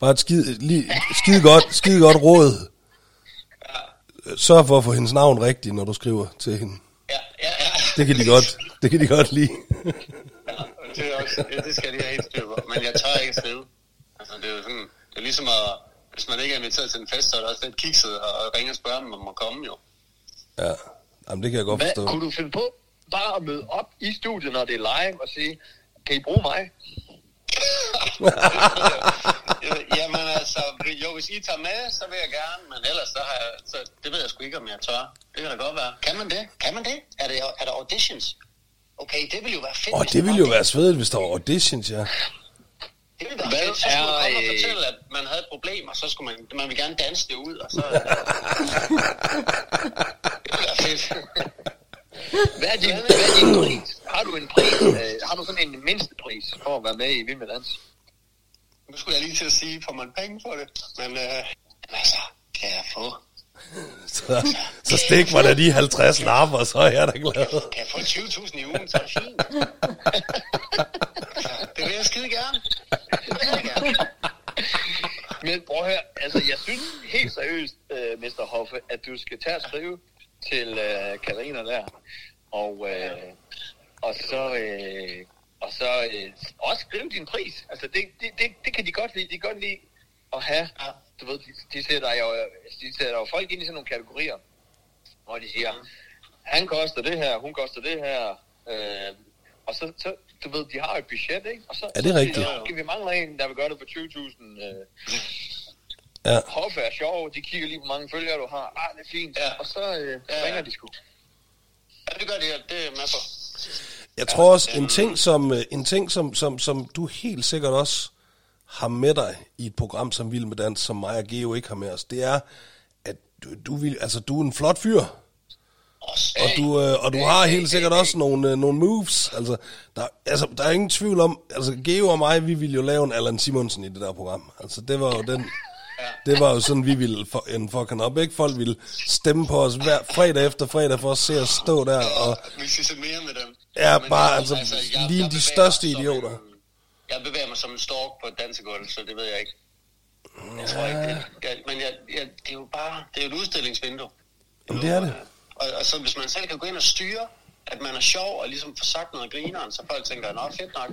bare et skide, lige, skide, godt, skide godt råd. Sørg for at få hendes navn rigtigt, når du skriver til hende. Ja, ja, ja. Det kan de godt, det kan de godt lide. Ja, det, er også, ja, det skal de have helt styr på. Men jeg tør ikke skrive. Altså, det er jo sådan, det er ligesom at, hvis man ikke er inviteret til en fest, så er det også lidt kikset og ringe og spørge, om man må komme jo. Ja, Jamen, det kan jeg godt Hvad, forstå. kunne du finde på bare at møde op i studiet, når det er live, og sige, kan I bruge mig? Jamen altså, jo, hvis I tager med, så vil jeg gerne, men ellers så har jeg, så, det ved jeg sgu ikke, om jeg tør. Det kan da godt være. Kan man det? Kan man det? Er, det, er der auditions? Okay, det ville jo være fedt. Åh, hvis det ville jo være svedigt, hvis der var auditions, ja. Det ville være Hvad. Så skulle man komme og øh, fortælle, at man havde et problem, og så skulle man, man vil gerne danse det ud, og så... det ville være fedt. Hvad er din, hvad er din pris? Har du en pris? Øh, har du sådan en mindste pris for at være med i Vild med Dans? Nu skulle jeg lige til at sige, får man penge for det? Men øh, altså, kan jeg få, Så, så stik mig da de 50 lapper, så er jeg da glad. kan jeg få 20.000 i ugen, så er det fint. Det vil jeg skide gerne. Det vil jeg gerne. Men prøv høre, altså jeg synes helt seriøst, uh, Mr. Hoffe, at du skal tage og skrive til uh, Karina der, og, uh, og så, uh, og så uh, også skrive din pris. Altså det, det, det, det kan de godt lide. De kan godt lide at have, du ved, de, de, sætter jo, de sætter jo folk ind i sådan nogle kategorier, hvor de siger, han koster det her, hun koster det her, Øh, og så, så, du ved, de har et budget, ikke? Og så, Er det så, rigtigt? Så, okay, vi mangler en, der vil gøre det for 20.000. Øh, Ja. Hoffe er sjov, de kigger lige, hvor mange følgere du har. Ah, det er fint. Ja. Og så øh, Ja, ja. ringer de sgu. Ja, det gør det her. Det er jeg med på. Jeg tror også, en ting, som, øh, en ting som, som, som du helt sikkert også har med dig i et program som Vild med Dans, som mig og Geo ikke har med os, det er, at du, du, vil, altså, du er en flot fyr. Og du, øh, og du har helt sikkert også nogle, øh, nogle moves. Altså der, altså, der er ingen tvivl om, altså Geo og mig, vi ville jo lave en Allan Simonsen i det der program. Altså, det var jo den... Det var jo sådan, vi ville for, en fucking op, ikke? Folk ville stemme på os hver fredag efter fredag for at se os stå der og... Vi skal se mere med dem. Ja, bare, jeg- altså, ligne de største som idioter. en- Jeg bevæger mig som en stork på et dansegulv, så det ved jeg ikke. Jeg tror ikke, det, jeg, men jeg, jeg, det er jo bare, det er jo et udstillingsvindue. Jamen, det er det. Og, og så hvis man selv kan gå ind og styre, at man er sjov og ligesom få sagt noget grineren, så folk tænker, nå, fedt nok.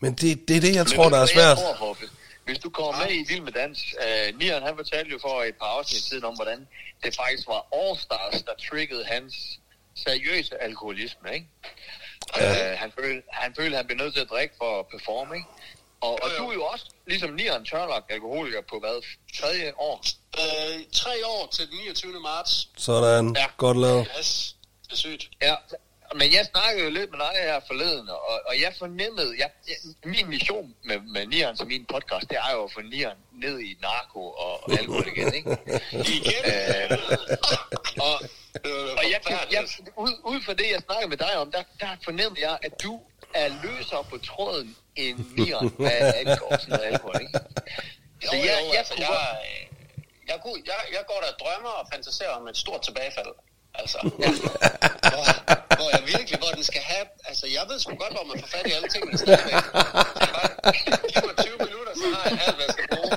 Men det, det er det, jeg Men tror, ved der er svært. Jeg tror? Hvis du kommer med i Vild med Dans, uh, Nian han fortalte jo for et par afsnit siden om, hvordan det faktisk var All Stars, der triggede hans seriøse alkoholisme, ikke? Ja. Uh, han, følte, han følte, han blev nødt til at drikke for at performe, ikke? Og, og du er jo også, ligesom Nian, tørlagt alkoholiker på hvad? Tredje år? Øh, tre år til den 29. marts. Sådan, Ja. godt lavet. Yes, det er sygt. Ja, men jeg snakkede jo lidt med dig her forleden, og, og jeg fornemmede, jeg, jeg, min mission med, med Nian som min podcast, det er jo at få Nian ned i narko og, alkohol igen, ikke? Igen. Øh, og, og jeg, jeg, ud, ud fra det, jeg snakkede med dig om, der, der fornemmer jeg, at du er løsere på tråden end Nian, hvad angår sådan noget alkohol, ikke? Så jo, jeg, jeg, altså, jeg, jeg, jeg, jeg, jeg går der og drømmer og fantaserer om et stort tilbagefald. Altså, hvor, hvor jeg virkelig, hvor den skal have, altså jeg ved sgu godt, hvor man får fat i alle tingene stadigvæk. Så bare, giv mig 20 minutter, så har jeg alt, hvad jeg skal bruge.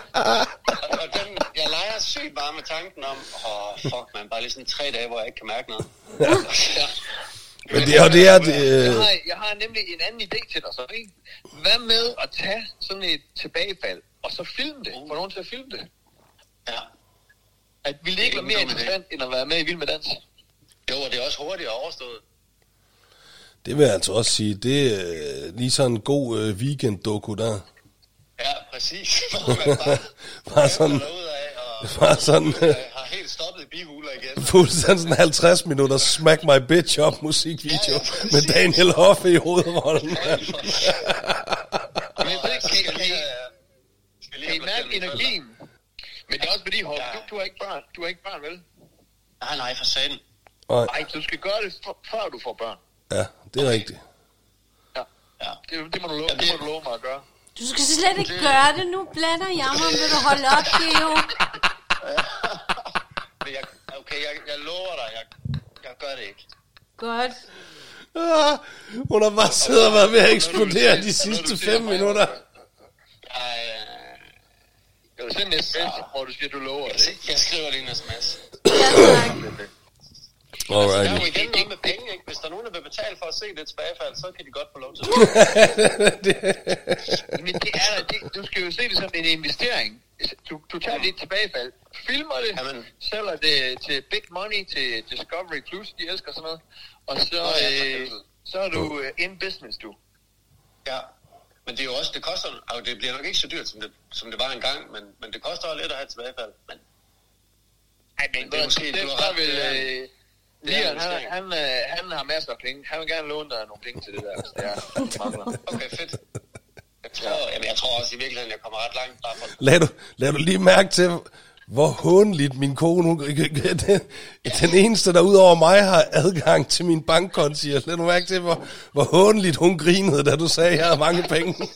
Og, og den, jeg leger sygt bare med tanken om, åh, oh, fuck man, bare lige sådan tre dage, hvor jeg ikke kan mærke noget. Ja. Men det, og det er... Det, Jeg øh, har, jeg har nemlig en anden idé til dig så, ikke? Hvad med at tage sådan et tilbagefald, og så filme det? Få nogen til at filme det? ja. At det ikke være mere er interessant, end at være med i Vild med Dans? Jo, og det er også hurtigt overstået. det vil jeg altså også sige. Det er øh, lige sådan en god øh, weekend-doku der. Ja, præcis. Bare, Bare sådan- og, Bare sådan... Øh, har helt stoppet i bihuler igen. fuldstændig sådan 50 minutter Smack My Bitch Up musikvideo Ja, ja, med Daniel Hoffe i hovedrollen. Men ikke, så kan, skal lige skal mærke energien? Men det er også fordi, Håb, Ja. du, du, har ikke børn, du har ikke børn, vel? Nej, nej, for satan. Nej, Nej, du skal gøre det, før du får børn. ja, det er rigtigt. Ja. Ja. Det, det, må du love, Ja, det det- må du love mig at gøre. Du skal slet ikke gøre det. Nu blander jeg mig. Vil du holde op, Geo? Men jeg, okay, jeg, jeg lover dig, jeg, jeg gør det ikke. Godt. Ah, hun har bare siddet og været ved at eksplodere de sidste fem minutter. Jeg, Jeg vil sende en sms, hvor du siger, du lover det, ikke? jeg skriver lige en sms. Ja, tak. Der er jo igen noget med penge, ikke? Hvis der er nogen, der vil betale for at se det tilbagefald, så kan de godt få lov til det. Men det er, det, du skal jo se det som en investering. Du, du tager dit tilbagefald, filmer det, Jamen. sælger det til Big Money, til Discovery Plus, de elsker sådan noget. Og så, ja, øh, så er du øh, in business, du. Ja. Men det er jo også, det koster, altså det bliver nok ikke så dyrt, som det, som det var engang, men, men det koster også lidt at have tilbagefald. Men Ej, men det er måske- det, du har ret, vil, øh, Lian, han, han, øh, han har masser af penge. Han vil gerne låne dig nogle penge til det der, hvis det er. mangler. okay, fedt. Jeg tror, jamen, jeg tror også i virkeligheden, jeg kommer ret langt bare for Lad du, lad du lige mærke til, hvor håndeligt min kone, hun, den, den eneste, der udover mig har adgang til min bankkonti. Lad du mærke til, hvor, hvor håndeligt hun grinede, da du sagde, at jeg havde mange penge.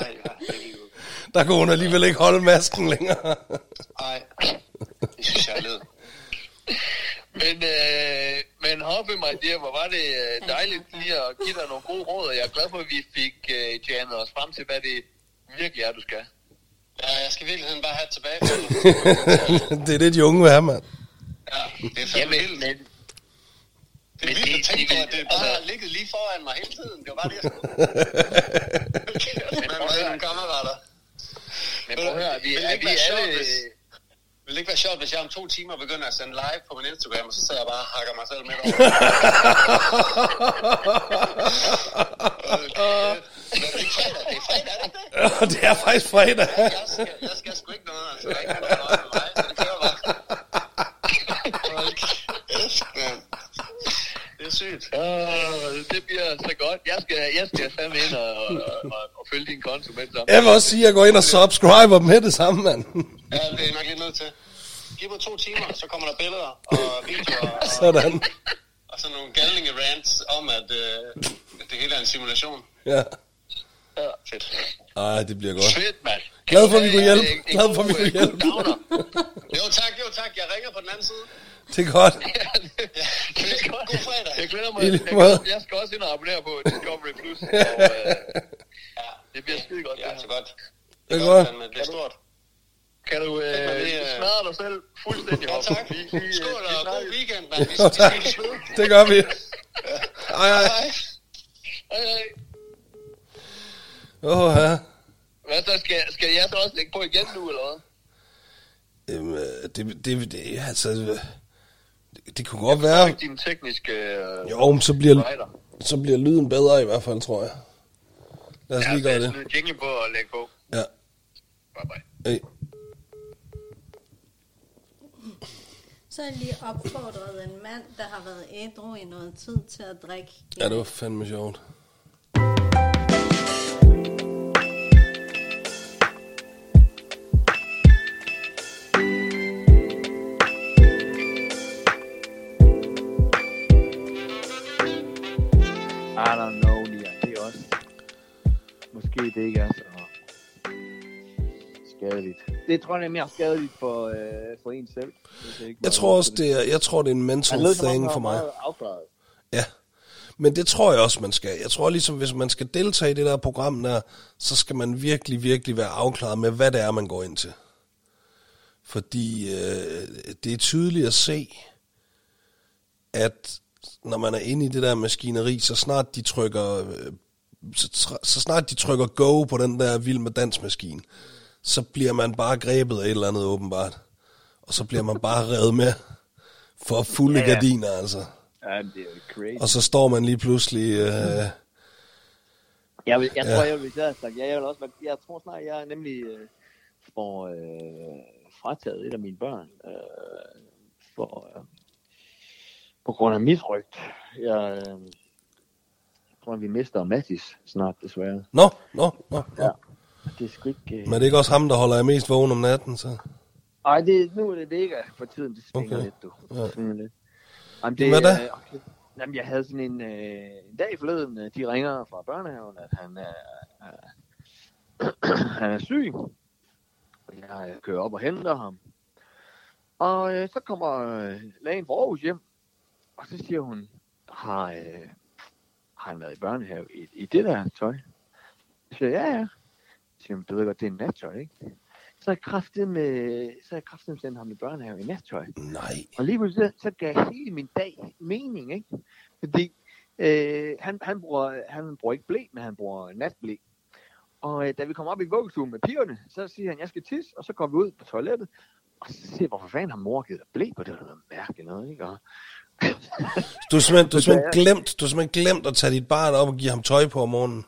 Ej. Der kunne hun alligevel ikke holde masken længere. Ej, det synes jeg er led. Men, øh, men Hobby, my dear, hvor var det øh, dejligt lige at give dig nogle gode råd, og jeg er glad for, at vi fik øh, jammet os frem til, hvad det virkelig er, du skal. Ja, jeg skal i virkeligheden bare have et tilbagefald. det er det, de unge vil have, mand. Ja, det er fandme vildt. men, Det er men vildt at det- tænke det på, vil- at det bare altså- har ligget lige foran mig hele tiden. Det var bare det, jeg skulle. Man prøv at høre. kammerater. men prøv at høre, vi, er vi sjovt, alle... Vil det ikke være sjovt, hvis jeg om to timer begynder at sende live på min Instagram, og så sidder jeg bare og hakker mig selv midt over? Det er fredag, det er fredag, er det ikke det? det er faktisk fredag. Jeg skal, jeg skal sgu ikke noget, altså. Der er ikke nogen, der holder med mig, så det kører bare. Hold kæft, mand. Det er sygt. Uh, det bliver så godt. Jeg skal, jeg skal fandme ind og, og, og, og følge din konto med det samme. Jeg vil også sige, at jeg går ind og subscriber med det samme, mand. Ja, det er nok lidt nødt til. Giv mig to timer, så kommer der billeder og videoer og, Sådan. og sådan nogle galninge rants om, at, øh, at det hele er en simulation. Ja. Ja. Fedt. Ej, det bliver godt. Fedt, mand. Glad for, at vi kunne hjælpe. Glad for, at vi kunne hjælpe. Jo tak, jo tak. Jeg ringer på den anden side. Det er godt. Ja, det- det er godt. God fredag. Jeg glæder mig. Jeg, glæder, jeg skal også ind og abonnere på Discovery Plus. Og, øh, Ja, det bliver skide godt. ja, det her. godt. Det er godt. fandme. Det er stort. Kan du øh, det, øh, smadre dig selv fuldstændig Ja, op? tak. Vi, vi, øh, Skål og god weekend, mand. Vi ved. Det gør vi. Ej, ej. Hej. Hej, hej. Åh, ja. Hvad så? Skal, skal jeg så også lægge på igen nu, eller hvad? Jamen, øh, det, det, det, altså, det, kunne godt være. Din tekniske øh, Jo, men så bliver, så bliver lyden bedre i hvert fald, tror jeg. Lad os Ja, lige så gøre jeg det. smider jingle på og lægge på. Ja. Bye bye. Hey. Så har jeg lige opfordret en mand, der har været ædru i noget tid til at drikke. Ja, det var fandme sjovt. I don't know, Lia. Det er også... Måske det ikke er så skadeligt. Det tror jeg er mere skadeligt for, øh, for en selv. det ikke Jeg tror også, det er, jeg tror, det er en mental lød thing han for mig. afklaret. Ja. Men det tror jeg også, man skal. Jeg tror ligesom, hvis man skal deltage i det der program der, så skal man virkelig, virkelig være afklaret med, hvad det er, man går ind til. Fordi øh, det er tydeligt at se, at når man er inde i det der maskineri, så snart de trykker, øh, så, så snart de trykker go på den der vild med dansmaskine, så bliver man bare grebet af et eller andet åbenbart. Og så bliver man bare revet med for fulde Ja, ja. gardiner, altså. Ja, det er crazy. Og så står man lige pludselig... Øh, Jeg, vil, jeg Ja. tror, jeg vil have sagt, ja, jeg vil også, være- jeg tror snart, jeg er nemlig øh, får øh, frataget et af mine børn øh, for, øh, på grund af misrygt. Jeg, øh, jeg tror, vi mister Mattis snart, desværre. Nå, nå, nå, nå. Ja. Det er sgu ikke... Øh... Men er det ikke også ham, der holder jer mest vågen om natten, så? Ej, det, nu er det Vega for tiden. Det svinger Okay. lidt, du. Ja. Det svinger lidt. Jamen, det, Hvad da? øh, okay. Jamen, jeg havde sådan en, øh, en dag forleden, øh, de ringer fra børnehaven, at han er, er, han er syg. Og jeg øh, kører op og henter ham. Og øh, så kommer øh, lægen fra Aarhus hjem, og så siger hun, har, øh, har han været i børnehave i, i det der tøj? Så siger jeg, ja, ja. Så siger hun, du ved godt, det er nattøj, ikke? Så jeg kraftet med, så jeg kraftet sendt ham i børnehave i nattøj. Nej. Og lige pludselig så, så gav hele min dag mening, ikke? Fordi øh, han, han, bruger, han bruger ikke blæ, men han bruger natblæ. Og øh, da vi kommer op i vuggestuen med pigerne, så siger han, jeg skal tisse, og så går vi ud på toilettet. Og så siger jeg, hvorfor fanden har mor givet blæ på det? Det er noget mærkeligt noget, ikke? Og, Du har simpelthen, du har simpelthen, glemt, du har simpelthen glemt at tage dit barn op og give ham tøj på om morgenen.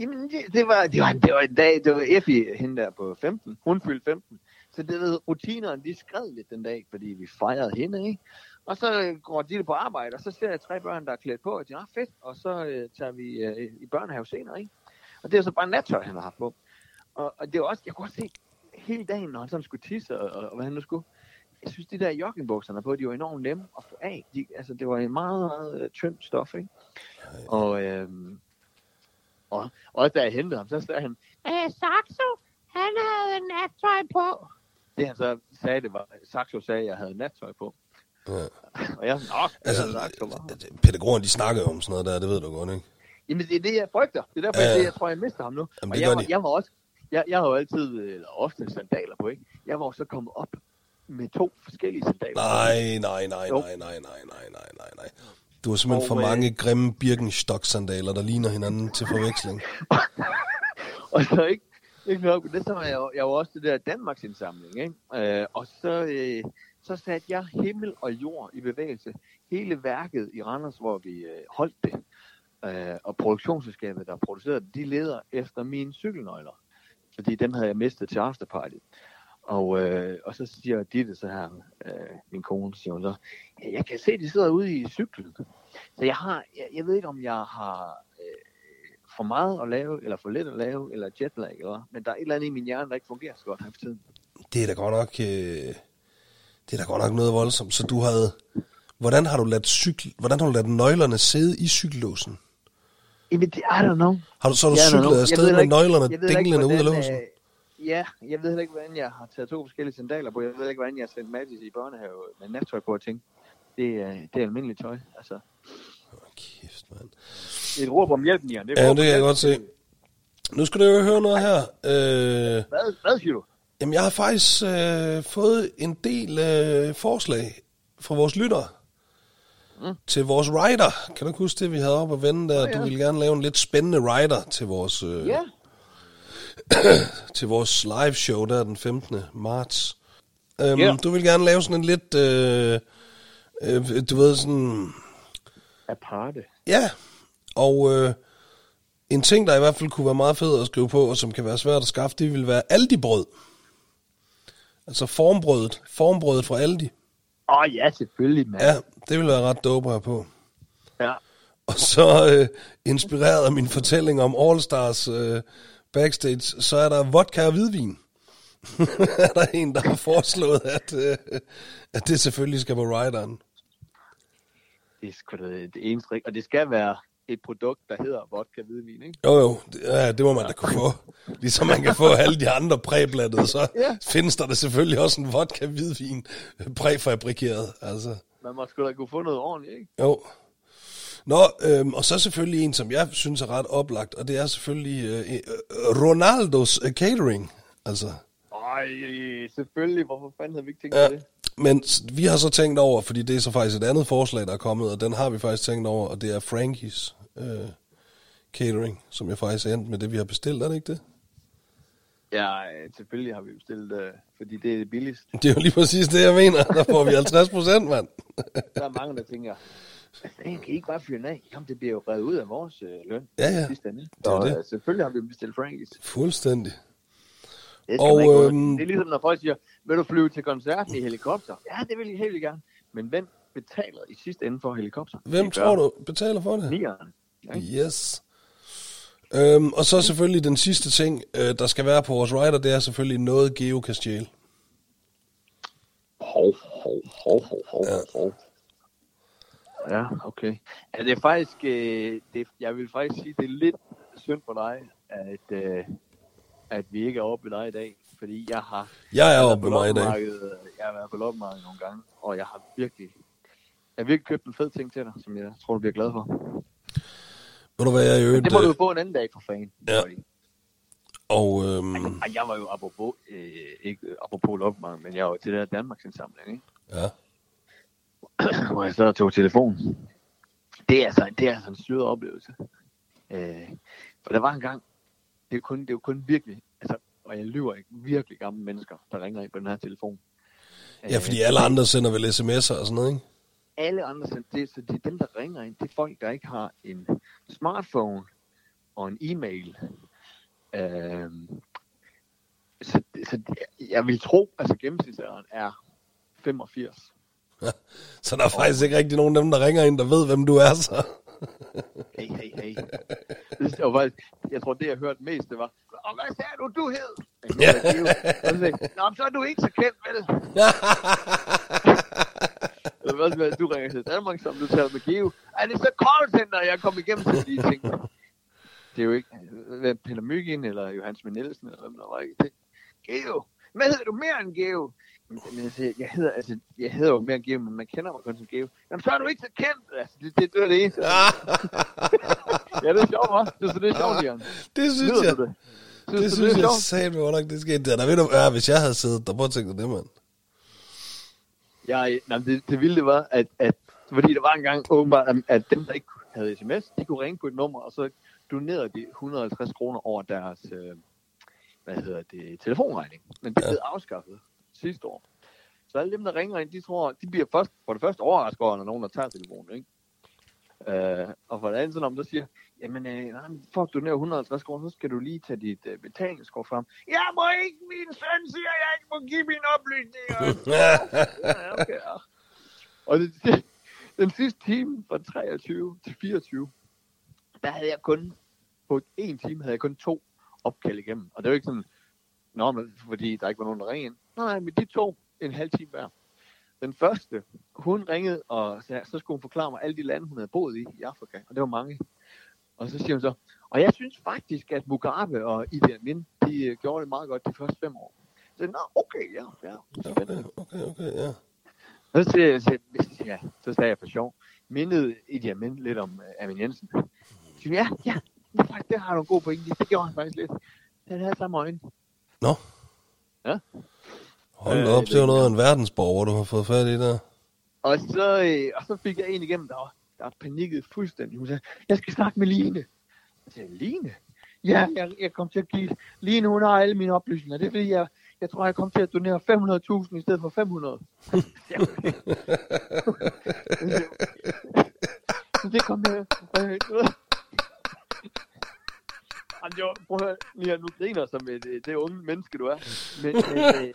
Jamen, det, det, var, det, var, det var en dag, det var Effie, hende der på 15. Hun fyldte 15. Så det ved, rutinerne, de skred lidt den dag, fordi vi fejrede hende, ikke? Og så øh, går de på arbejde, og så ser jeg tre børn, der er klædt på, og de er "Ah, fedt, og så øh, tager vi øh, i børnehave senere, ikke? Og det er så bare nattøj, han har haft på. Og, og det var også, jeg kunne også se hele dagen, når han sådan skulle tisse, og, og, og hvad han nu skulle. Jeg synes, de der joggingbukser, han har på, de var enormt nemme at få af. De, altså, det var en meget, meget øh, tyndt stof, ikke? Og, øh, og også da jeg hentede ham, så sagde han, Øh, Saxo, han havde nattøj på. det han så sagde, det var, Saxo sagde, at jeg havde nattøj på. Ja. Og jeg nok, Altså, Saxo var. pædagogerne, de snakker jo om sådan noget der, det ved du godt, ikke? Jamen, det er det, jeg frygter. Det er derfor, Ja, ja. jeg, jeg tror, jeg mister ham nu. Jamen, og jeg, var, jeg var også, jeg, jeg har jo altid, eller ofte sandaler på, ikke? Jeg var så kommet op med to forskellige sandaler. Nej, nej, nej, Jo. nej, nej, nej, nej, nej, nej, nej. Du har simpelthen Og, for øh, mange grimme Birkenstock-sandaler, der ligner hinanden til forveksling. og så ikke, Ikke nok, det så var jeg, jeg var også det der Danmarks indsamling, ikke? Øh, og så, øh, så satte jeg himmel og jord i bevægelse. Hele værket i Randers, hvor vi øh, holdt det, øh, og produktionsselskabet, der producerede det, de leder efter mine cykelnøgler. Fordi dem havde jeg mistet til afterparty. Og, øh, og så siger Ditte så her, øh, min kone, siger hun så, "Ja, jeg kan se, de sidder ude i cyklen. Så jeg har, jeg, jeg ved ikke, om jeg har øh, for meget at lave, eller for lidt at lave, eller jetlag, eller. Men der er et eller andet i min hjerne, der ikke fungerer så godt her for tiden. Det er da godt nok, øh, det er da godt nok noget voldsomt. Så du havde, hvordan har du ladt cykel, hvordan har du ladt nøglerne sidde i cykellåsen? Jamen, det, I don't know. Har du så du cyklet afsted med nøglerne dinglende ud af låsen? øh, Ja, jeg ved heller ikke, hvordan jeg har taget to forskellige sandaler på. Jeg ved ikke, hvordan jeg har sendt Mathis i børnehave med nattøj på og ting. Det, er, det er almindeligt tøj. Altså, Kæft, mand. et råb om hjælp, Nian. Ja, det kan jeg godt se. Nu skal du jo høre noget her. Øh, Hvad, hvad siger du? jamen, jeg har faktisk øh, fået en del øh, forslag fra vores lyttere Mm. til vores rider. Kan du huske det, vi havde op at vende der? Nå, ja. Du ville gerne lave en lidt spændende rider til vores, øh, Ja, til vores live show der den 15. marts. Um, Ja. Du vil gerne lave sådan en lidt, øh, øh, du ved sådan, aparte. ja, og øh, en ting, der i hvert fald kunne være meget fed at skrive på, og som kan være svært at skaffe, det vil være Aldi-brød. Altså formbrødet, formbrødet fra Aldi. Åh oh, ja, selvfølgelig, mand. Ja, det vil være ret dope her på. ja. Og så øh, inspireret af min fortælling om All Stars øh, backstage, så er der vodka og hvidvin. er der en, der har foreslået, at, øh, at det selvfølgelig skal på rideren. Det er sgu da det eneste rig- Og det skal være et produkt, der hedder vodka hvidvin, ikke? Jo jo, det, ja, det må man da kunne få. Ligesom man kan få alle de andre præblattede, så Ja. findes der da selvfølgelig også en vodka hvidvin præfabrikeret. Altså, Man må sgu da kunne få noget ordentligt, ikke? jo. Nå, øhm, og så selvfølgelig en, som jeg synes er ret oplagt, og det er selvfølgelig øh, øh, Ronaldos øh, catering. Altså, Ej, selvfølgelig. Hvorfor fanden havde vi ikke tænkt Ja, på det? men vi har så tænkt over, fordi det er så faktisk et andet forslag, der er kommet, og den har vi faktisk tænkt over, og det er Frankies øh, catering, som jeg faktisk er endt med det, vi har bestilt, er det ikke det? Ja, selvfølgelig har vi bestilt, øh, fordi det er det billigste. Det er jo lige præcis det, jeg mener. Der får vi 50 procent, mand. Der er mange, der tænker, "Altså, kan I ikke bare fyre den af? Jamen, det bliver jo revet ud af vores øh, løn. Ja, ja. Sidste ende. Det er Så det. øh, selvfølgelig har vi bestilt Frankies. Fuldstændig. Det Og, øhm, Det er ligesom, når folk siger, vil du flyve til koncerten i helikopter? Ja, det vil jeg helt gerne. Men hvem betaler i sidste ende for helikopter? Hvem Det tror du betaler for det? Nieren. Yes. Øhm, og så selvfølgelig den sidste ting, øh, der skal være på vores rider, det er selvfølgelig noget Geo kan stjæle. Hov, hov, hov, hov, hov, Ja. hov. Ja, okay. Ja, det er faktisk, øh, det, jeg vil faktisk sige, det er lidt synd for dig, at, øh, at vi ikke er oppe ved dig i dag. Fordi jeg har Jeg er oppe med mig i dag. loppemarkedet, Jeg har været på loppemarkedet nogle gange, og jeg har virkelig, jeg har virkelig købt en fed ting til dig, som jeg tror, du bliver glad for. Ved du hvad, jeg øvrigt... det må du øh, jo få en anden dag for fan. Ja. Og øhm, jeg var jo apropos, øh, ikke apropos loppemarkedet, men jeg var til det der Danmarks indsamling, ikke? ja, hvor jeg så tog telefonen. Det er altså, det er altså en syret oplevelse. Øh, for der var en gang, det er kun, det er kun virkelig, altså, og jeg lyver ikke, virkelig gamle mennesker, der ringer ind på den her telefon. ja, fordi alle andre sender vel sms'er og sådan noget, ikke? alle andre, så det, så det er dem, der ringer ind, det er folk, der ikke har en smartphone og en e-mail. Øhm, så, så jeg vil tro, altså gennemsnitsalderen er 85. Så der er faktisk ikke rigtig nogen af dem, der ringer ind, der ved, hvem du er, så. Hey, hey, hey. Det var faktisk, jeg tror, det jeg hørte mest, det var, og hvad sagde du, du hed? Ja. Nå, men så er du ikke så kendt, vel? Med, at du ringer til Danmark, som du taler med Geo. Er det så callcenter, jeg kom igennem til de ting? Det er jo ikke, hvad, Peter Myggen eller Johannes Nielsen, eller hvem der var ikke det. Geo, hvad hedder du mere end Geo? Men, men jeg, hedder, altså, jeg hedder jo mere Geo, men man kender mig kun som Geo. Jamen, så er du ikke så kendt. Altså, det, det, det er det eneste. ja, det er sjovt, hva'? Det, så det er sjovt, Jan. det synes Lyder jeg, det? det du, synes er jeg sagde mig nok, det skete der. Der ved du, ja, hvis jeg havde siddet der, prøv at tænke det, mand. Jeg, nej, det, det vilde var, at, at fordi der var engang åbenbart, at- at dem, der ikke havde sms, de kunne ringe på et nummer, og så donerede de 150 kroner over deres, øh, hvad hedder det, telefonregning. Men det er blevet afskaffet sidste år. Så alle dem, der ringer ind, de tror, de bliver først, for det første overrasket over, når nogen der tager telefonen, ikke? Øh, og for det andet, så når man så siger, jamen, øh, nej, for at donere 150 kroner, så skal du lige tage dit øh, betalingskort frem. Jeg må ikke, min søn siger, at jeg ikke må give mine oplysninger. ja, okay, ja. Og det, det, den sidste time fra 23 til 24, der havde jeg kun, på en time havde jeg kun to opkald igennem. Og det var ikke sådan, Nå, men fordi der ikke var nogen, der ringede ind. Nej, men de to en halv time hver. Den første, hun ringede, og så, så skulle hun forklare mig alle de lande, hun havde boet i i Afrika. Og det var mange. Og så siger hun så, og jeg synes faktisk, at Mugabe og Idi Amin, de øh, gjorde det meget godt de første fem år. Så nå, okay, ja, ja. Okay, okay, okay, ja. Og så, siger jeg, så, ja, så sagde jeg for sjov, mindede Idi Amin lidt om uh, Amin Jensen. Så siger, jeg, ja, ja, det, har du en god pointe. Det gjorde han faktisk lidt. Han havde samme øjne. Nå. Ja. Hold Øh, op, det var noget af en verdensborger, du har fået fat i der. Og så, øh, og så fik jeg en igennem, der var, der var panikket fuldstændig. Hun sagde, jeg skal snakke med Line. Jeg sagde, Line? Ja, jeg, jeg kom til at give... Line, hun har alle mine oplysninger. Det er fordi, jeg, jeg tror, jeg kom til at donere 500.000 i stedet for 500. Ja, okay. Så det kom jeg... Jamen, var, prøv at høre, Lia, nu griner som et, øh, det unge menneske, du er. Men, øh,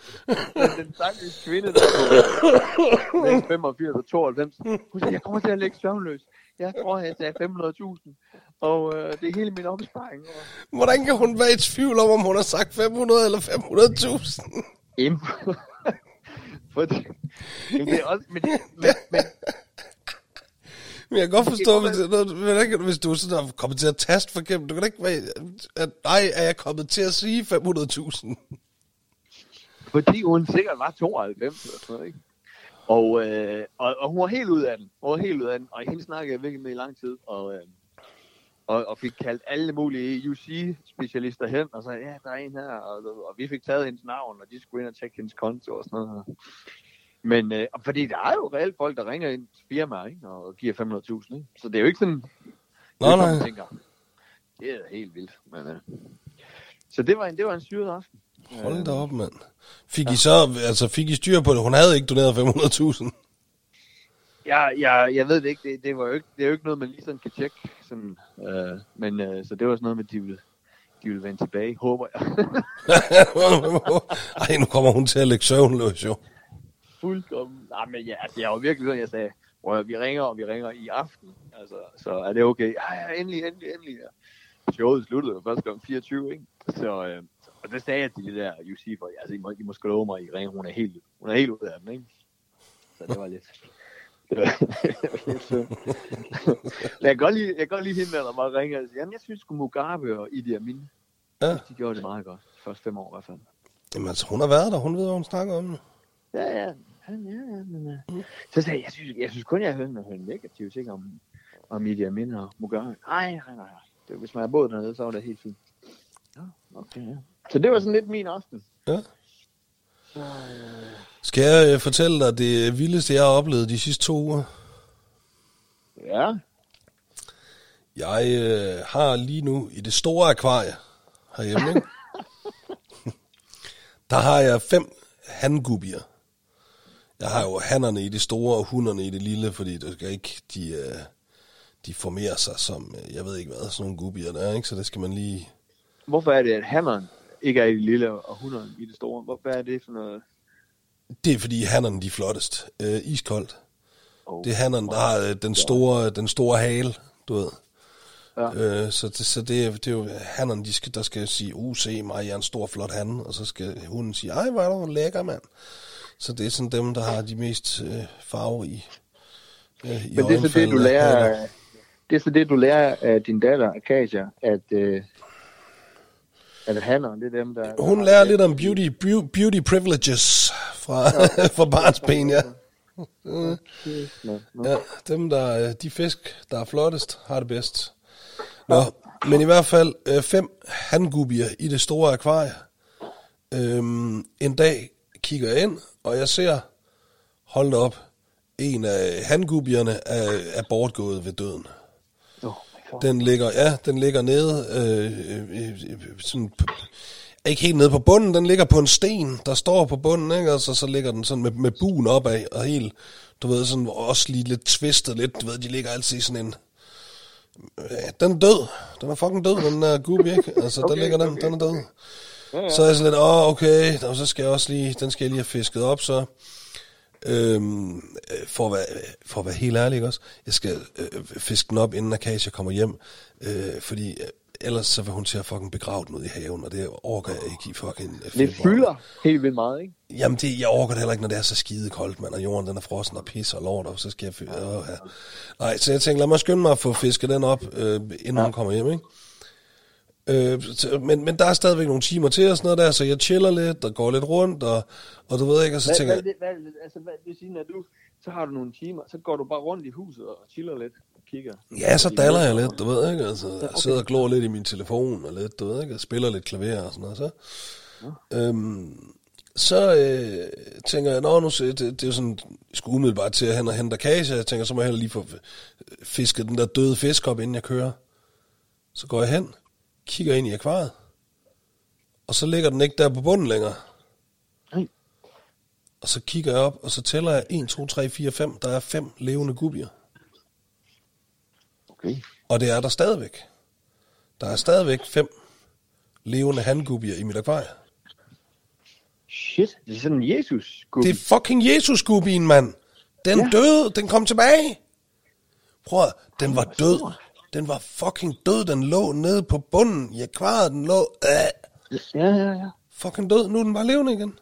men den stakkels kvinde, der er mellem 85 og 92, hun siger, jeg kommer til at lægge søvnløs. Jeg tror, jeg sagde 500.000, og øh, det er hele min opsparing. Og, Hvordan kan hun være i tvivl om, om hun har sagt 500 eller 500.000? Im. Fordi, men det er også, men, men, men, Men jeg kan godt forstå, hvis, du, hvis du er sådan har kommet til at taste for gennem, du kan ikke være, at nej, er jeg kommet til at sige 500.000? fordi hun sikkert var 92 eller sådan noget, ikke? Og, øh, og, og, hun var helt ud af den. Hun var helt ud af den. Og hende snakkede jeg virkelig med i lang tid. Og, øh, og, og fik kaldt alle mulige UC-specialister hen. Og sagde, ja, der er en her. Og, og vi fik taget hendes navn, og de skulle ind og tjekke hendes konto og sådan noget. Men øh, fordi der er jo reelt folk, der ringer ind til firmaer, ikke? Og giver 500.000, ikke? Så det er jo ikke sådan... det Nå, sådan, nej. tænker, det er helt vildt. Men, øh, så det var en, det var en syret aften. Hold da op, mand. Fik I så, altså fik I styr på det? Hun havde ikke doneret 500.000. Jeg, jeg, jeg ved det ikke. Det, det, var jo ikke. det er jo ikke noget, man lige sådan kan tjekke. Sådan, øh, men øh, så det var sådan noget med, at de ville, de ville vende tilbage, håber jeg. Ej, nu kommer hun til at lægge søvnløs, jo. Fuldkommen. Nej, men ja, altså, jeg var virkelig sådan, jeg sagde, hvor vi ringer, og vi ringer i aften. Altså, så er det okay? Ja, ja, endelig, endelig, endelig. Ja. Showet sluttede jo først kl. 24, ikke? Så, øh, og det sagde jeg til de der UC, for altså, I må, I må sgu love mig, I ringer, hun er helt, hun er helt ude af den, ikke? Så det var lidt... Det var, det jeg kan godt lide, jeg kan godt lide hende, der der bare ringer og siger, jamen jeg synes sgu Mugabe og Idi Amin, Ja. de gjorde det meget godt. De første fem år i hvert fald. Jamen altså, hun har været der. Hun ved, hvad hun snakker om. Ja, ja. Ja, ja, ja, men, uh... Så sagde jeg, jeg synes, jeg synes kun, jeg hørte noget negative ting om, om Idi Amin og Mugabe. Nej, nej, nej. nej. Det, hvis man har boet dernede, så var det helt fint. Ja, okay, ja. Så det var sådan lidt min aften. Ja. Så, øh... Skal jeg øh, fortælle dig det vildeste, jeg har oplevet de sidste to uger? Ja, Jeg øh, har lige nu i det store akvarie herhjemme, ikke? der har jeg fem handgubier. Jeg har jo hannerne i det store og hunderne i det lille, fordi det skal ikke, de, øh, de formerer sig som, øh, jeg ved ikke hvad, sådan nogle gubier der er, ikke? Så det skal man lige... hvorfor er det, at hanneren ikke er i det lille og hunderen i det store? Hvorfor er det for noget? Det er fordi hannerne de er flottest. Øh, iskoldt. Oh, Det er hannerne, der har øh, den store, den store hale, du ved. Ja. Øh, så det, så det, er, det er jo hannerne, de skal, der skal sige, uh, se mig, jeg er en stor, flot han. Og så skal hunden sige, ej, hvor er du lækker, mand. Så det er sådan dem, der har de mest øh, i, øh, i Men det er så det, du øjenfaldet af lærer, det er så det, du lærer af din datter, Akasia, at, øh, at hanneren, det er dem, der... Hun lærer lidt om beauty, beau- beauty privileges fra, fra barnsben, ja. Ja, dem der, øh, de fisk, der er flottest, har det bedst. Nå, men i hvert fald øh, fem handgubier i det store akvarie. Øhm, en dag kigger jeg ind, og jeg ser, hold op, en af handgubierne er, er bortgået ved døden. Oh. Den ligger, ja, den ligger nede, øh, øh, øh, sådan, ikke helt nede på bunden, den ligger på en sten, der står på bunden, ikke? Og så, så ligger den sådan med, med buen opad, og helt, du ved, sådan også lige lidt twistet lidt, du ved, de ligger altid i sådan en, ja, den er død, den er fucking død, den der gubi, ikke? Altså, okay, der ligger den, okay. den er død. Så er jeg sådan lidt, åh, okay, og så skal jeg også lige, den skal jeg lige have fisket op, så, øhm, øh, for, at være, for at være helt ærlig, ikke også, jeg skal øh, fiske den op, inden Akasia kommer hjem, øh, fordi øh, ellers så vil hun til at fucking begrave den ud i haven, og det orker jeg ikke i fucking øh, Det fylder helt vildt meget, ikke? Jamen, det, jeg orker det heller ikke, når det er så skide koldt, mand, og jorden den er frossen og pisser og lort, og så skal jeg... Fy- ja. Nej, så jeg tænkte, lad mig skynde mig at få fisket den op, øh, inden ja. hun kommer hjem, ikke? Øh, men, men der er stadigvæk nogle timer til og sådan noget der, så jeg chiller lidt og går lidt rundt, og, og du ved ikke, og så Hvad, tænker hvad, jeg, hvad, hvad, altså, hvad, det vil sige, når du, så har du nogle timer, så går du bare rundt i huset og chiller lidt og kigger. ja, så daller jeg lidt, du ved ikke, altså, jeg sidder og glor lidt i min telefon, og lidt, du ved ikke, og spiller lidt klaver og sådan noget, så. Øhm, så øh, tænker jeg, nå, nu, det, det er jo sådan, jeg skulle umiddelbart til at hen og hente kasse, jeg tænker, så må jeg heller lige få fisket den der døde fisk op, inden jeg kører. Så går jeg hen, kigger ind i akvariet, og så ligger den ikke der på bunden længere. Nej. Og så kigger jeg op, og så tæller jeg 1, 2, 3, 4, 5. Der er fem levende gubier. Okay. Og det er der stadigvæk. Der er stadigvæk fem levende handgubier i mit akvarie. Shit, det er sådan en jesus Det er fucking Jesus-gubien, mand. Den. Ja. døde, den kom tilbage. Prøv at, den var død. Den var fucking død, den lå nede på bunden i akvariet, den lå øh, Ja, ja, ja. fucking død. Nu er den bare levende igen.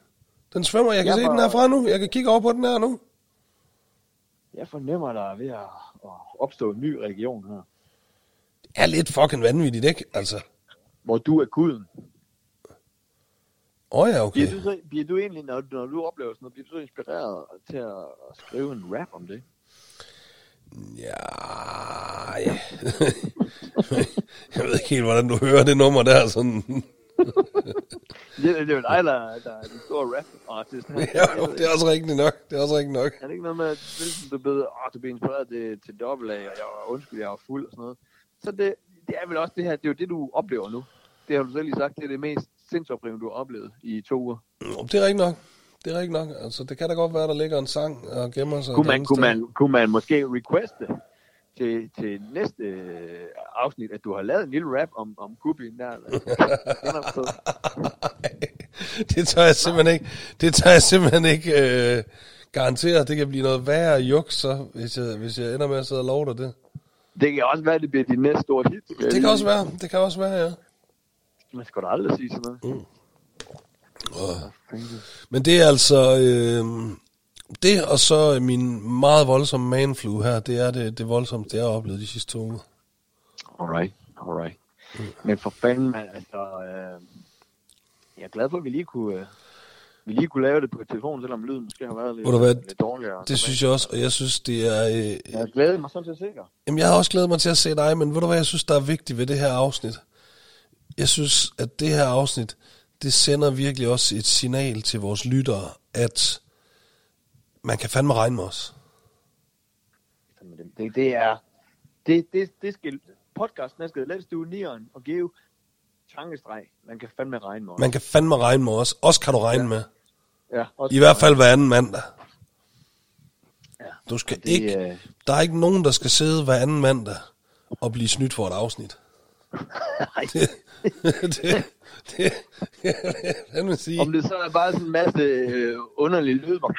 Den svømmer, jeg kan Jeg se var- den herfra nu. Jeg kan kigge over på den her nu. Jeg fornemmer, der er ved at, at opstå en ny religion her. Det er lidt fucking vanvittigt, ikke? Altså, Hvor du er guden. åh oh ja, okay. Bliver du, så, bliver du egentlig, når, når du oplever sådan noget, bliver du så inspireret til at skrive en rap om det? Ja, ja. jeg ved ikke helt, hvordan du hører det nummer der. Sådan. Det, det er jo dig, der, der er den store rap-artist her. ja, det er også rigtigt nok. Det er også rigtigt nok. Er det ikke noget med, at du blev, åh, du blev inspireret til, til dobbelt A, og jeg var undskyld, jeg var fuld og sådan noget. Så det, det er vel også det her, det er jo det, du oplever nu. Det har du selv lige sagt, det er det mest sindsoprivende, du har oplevet i to uger. Nå, Det er rigtigt nok. Det er rigtigt nok. Altså, det kan da godt være, der ligger en sang og gemmer sig. Kunne man, kunne, man, kunne man måske requeste til, til næste øh, afsnit, at du har lavet en lille rap om, om Kubin der? Er det tør jeg simpelthen ikke. Det tør jeg simpelthen ikke øh, garantere. Det kan blive noget værre juk, så, hvis jeg, hvis jeg ender med at sidde og love dig det. det kan også være, at det bliver dit næste store hit. Det kan også være. Det kan også være, ja. Man skal da aldrig sige sådan noget. Mm. Men det er altså... Øh, det og så min meget voldsomme manflu her, det er det, det voldsomste, jeg har oplevet de sidste to uger. Alright, alright. Men for fanden, man, altså... Øh, jeg er glad for, at vi lige kunne... Øh, vi lige kunne lave det på telefonen, selvom lyden måske har været lidt, du hvad, lidt dårligere. Det synes jeg også, og jeg synes, det er... Øh, Jeg glæder mig sådan til at se dig. Jamen, jeg har også glædet mig til at se dig, men ved du hvad, jeg synes, der er vigtigt ved det her afsnit? Jeg synes, at det her afsnit, det sender virkelig også et signal til vores lyttere, at man kan fandme regne med os. Det. Det, er... Det, det, det skal... Podcasten er skal Let's Do Neon og Geo tankestreg. Man kan fandme regne med os. Man kan fandme regne med os. Os kan du regne ja. med. Ja, også I hvert fald hver anden mandag. Ja. Du skal Det, ikke, øh, der er ikke nogen, der skal sidde hver anden mandag og blive snydt for et afsnit. Nej. Det, det, det, det vil sige. Om det så er bare sådan en masse øh, underlige lyd. hvor-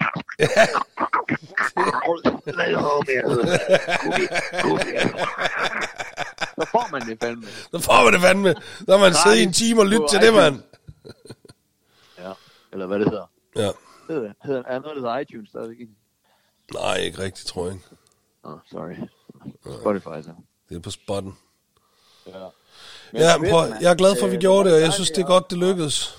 Så får man det fandme. Så får man det fandme. Så man siddet i en time og lyttet til det, mand. Ja, eller hvad det hedder. Ja. Hedder, hedder, er noget, der hedder iTunes stadigvæk? ikke? Nej, ikke rigtigt, tror jeg ikke. Oh, sorry. Spotify så. Det er på spotten. Ja. Ja, fedt, prøv, jeg er glad for, at vi Øh, gjorde det, og jeg synes, det er godt, det lykkedes.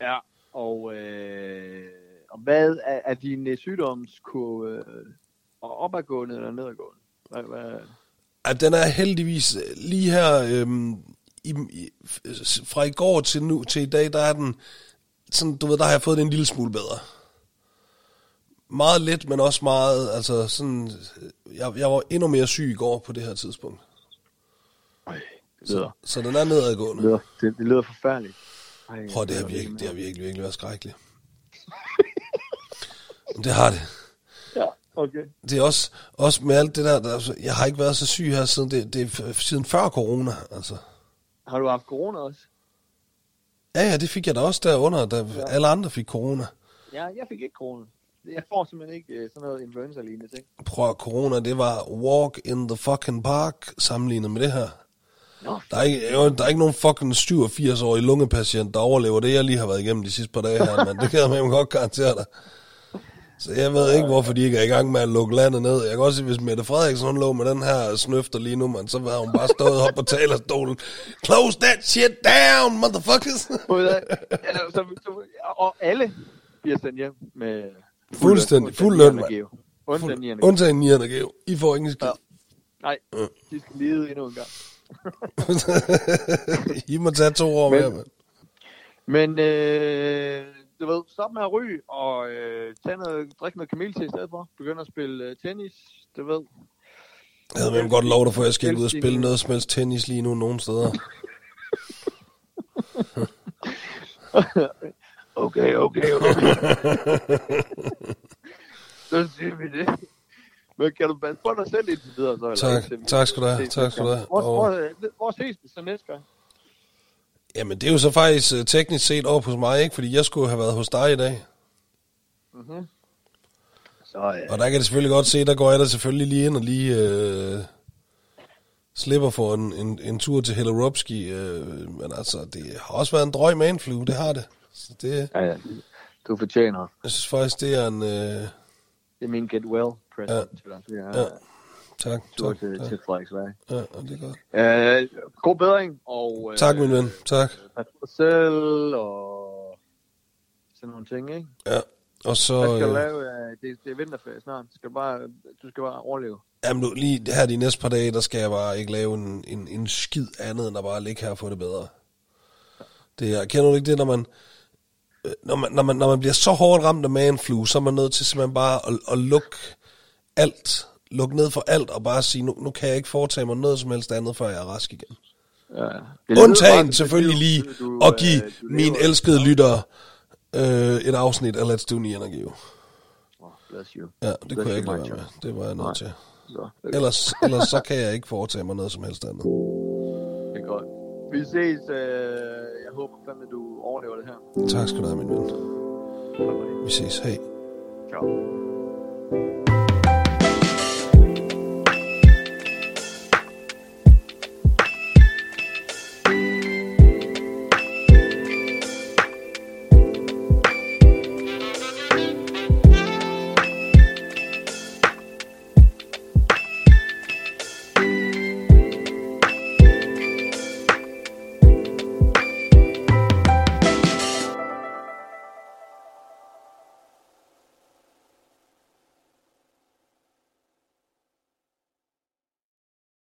Ja, og, øh, og hvad er, er din øh, sygdomskurve øh, opadgående eller nedadgående? Hvad, hvad? At den er heldigvis øh, lige her, øhm, i, i, fra i går til nu til i dag, der er den, sådan, du ved, der har jeg fået det en lille smule bedre. Meget let, men også meget, altså sådan, øh, jeg, jeg var endnu mere syg i går på det her tidspunkt. Øj, lyder, Så den er nedadgående. det lyder, det, det lyder forfærdeligt. Ej, Prøv, det har virkelig, det har virkelig, virkelig været skrækkeligt. Men det har det. Ja, okay. Det er også, også med alt det der, der, altså, jeg har ikke været så syg her siden, det, det er siden før corona, altså. Har du haft corona også? Ja, ja, det fik jeg da også derunder, da ja. alle andre fik corona. Ja, jeg fik ikke corona. Jeg får simpelthen ikke øh, sådan noget influenza-lignende ting. Prøv at corona, det var walk in the fucking park sammenlignet med det her. Nå, Der er ikke, jo, der er ikke nogen fucking 87-årig lungepatient, der overlever det, jeg lige har været igennem de sidste par dage her, men det kan jeg med mig godt garantere dig. Så jeg ved ikke, hvorfor de ikke er i gang med at lukke landet ned. Jeg kan også se, hvis Mette Frederiksen hun lå med den her snøfter lige nu, man, så var hun bare stået op på talerstolen. Close that shit down, motherfuckers! Og alle bliver sendt hjem med Fuldstændig, fuld løn, Undtagen mand. Undtagen Nierne Fuld, Geo. undtagen 9. gave. I får ingen skid. Ja. Nej, de skal lide endnu en gang. I må tage to år Men- mere, mand. Men øh, du ved, stop med at ryge, og øh, tage noget, drikke noget kamel til i stedet for. Begynd at spille øh, tennis, du ved. Jeg havde med godt lov dig for, at jeg skal ikke ud og spille noget som helst tennis lige nu nogen steder. Okay, okay, okay. så siger vi det. Men kan du passe på dig selv indtil videre? Så, eller Tak. vi Tak skal du have. Tak skal du have. Hvor, Og- hvor, hvor ses vi så næste gang? Jamen, det er jo så faktisk uh, teknisk set over hos mig, ikke? Fordi jeg skulle have været hos dig i dag. Mm-hmm. Så ja. Og der kan det selvfølgelig godt se, der går jeg da selvfølgelig lige ind og lige uh, slipper for en, en, en tur til Helleropski. Uh, men altså, det har også været en drøg manflu, det har det. Så det, ja, ja. Du fortjener. jeg synes faktisk, det er en... Uh, Det er min get well present Ja. til dig. Ja. Tak, Tur tak, til, tak. til Frederiksværk. Ja, det er godt. Øh, god bedring, og øh, Tak, min ven. Tak. pas på dig selv, og sådan nogle ting, ikke? Ja. Og så... Hvad skal du øh, lave? øh, Det, det er vinterferie snart. Skal du, bare, du skal bare overleve. Jamen nu, lige her de næste par dage, der skal jeg bare ikke lave en, en, en skid andet, end at bare ligge her og få det bedre. Det er, kender du ikke det, når man, øh, når man, når man, når man bliver så hårdt ramt af manflu, så er man nødt til simpelthen bare at, at lukke alt, lukke ned for alt, og bare sige, nu, nu kan jeg ikke foretage mig noget som helst andet, før jeg er rask igen. Ja. Undtagen selvfølgelig du- lige du, at øh, give du mine lever- elskede lyttere øh, et afsnit af Let's Do Ni Energi. Oh, bless you. Ja, det kunne jeg ikke lade Bless være med. Det var jeg nødt til. Så, Ellers, ellers så kan jeg ikke foretage mig noget som helst andet. det er godt. Vi ses. Øh, jeg håber fandme, du overlever det her. Tak skal du have, min ven. Vi ses. Hej. Ciao.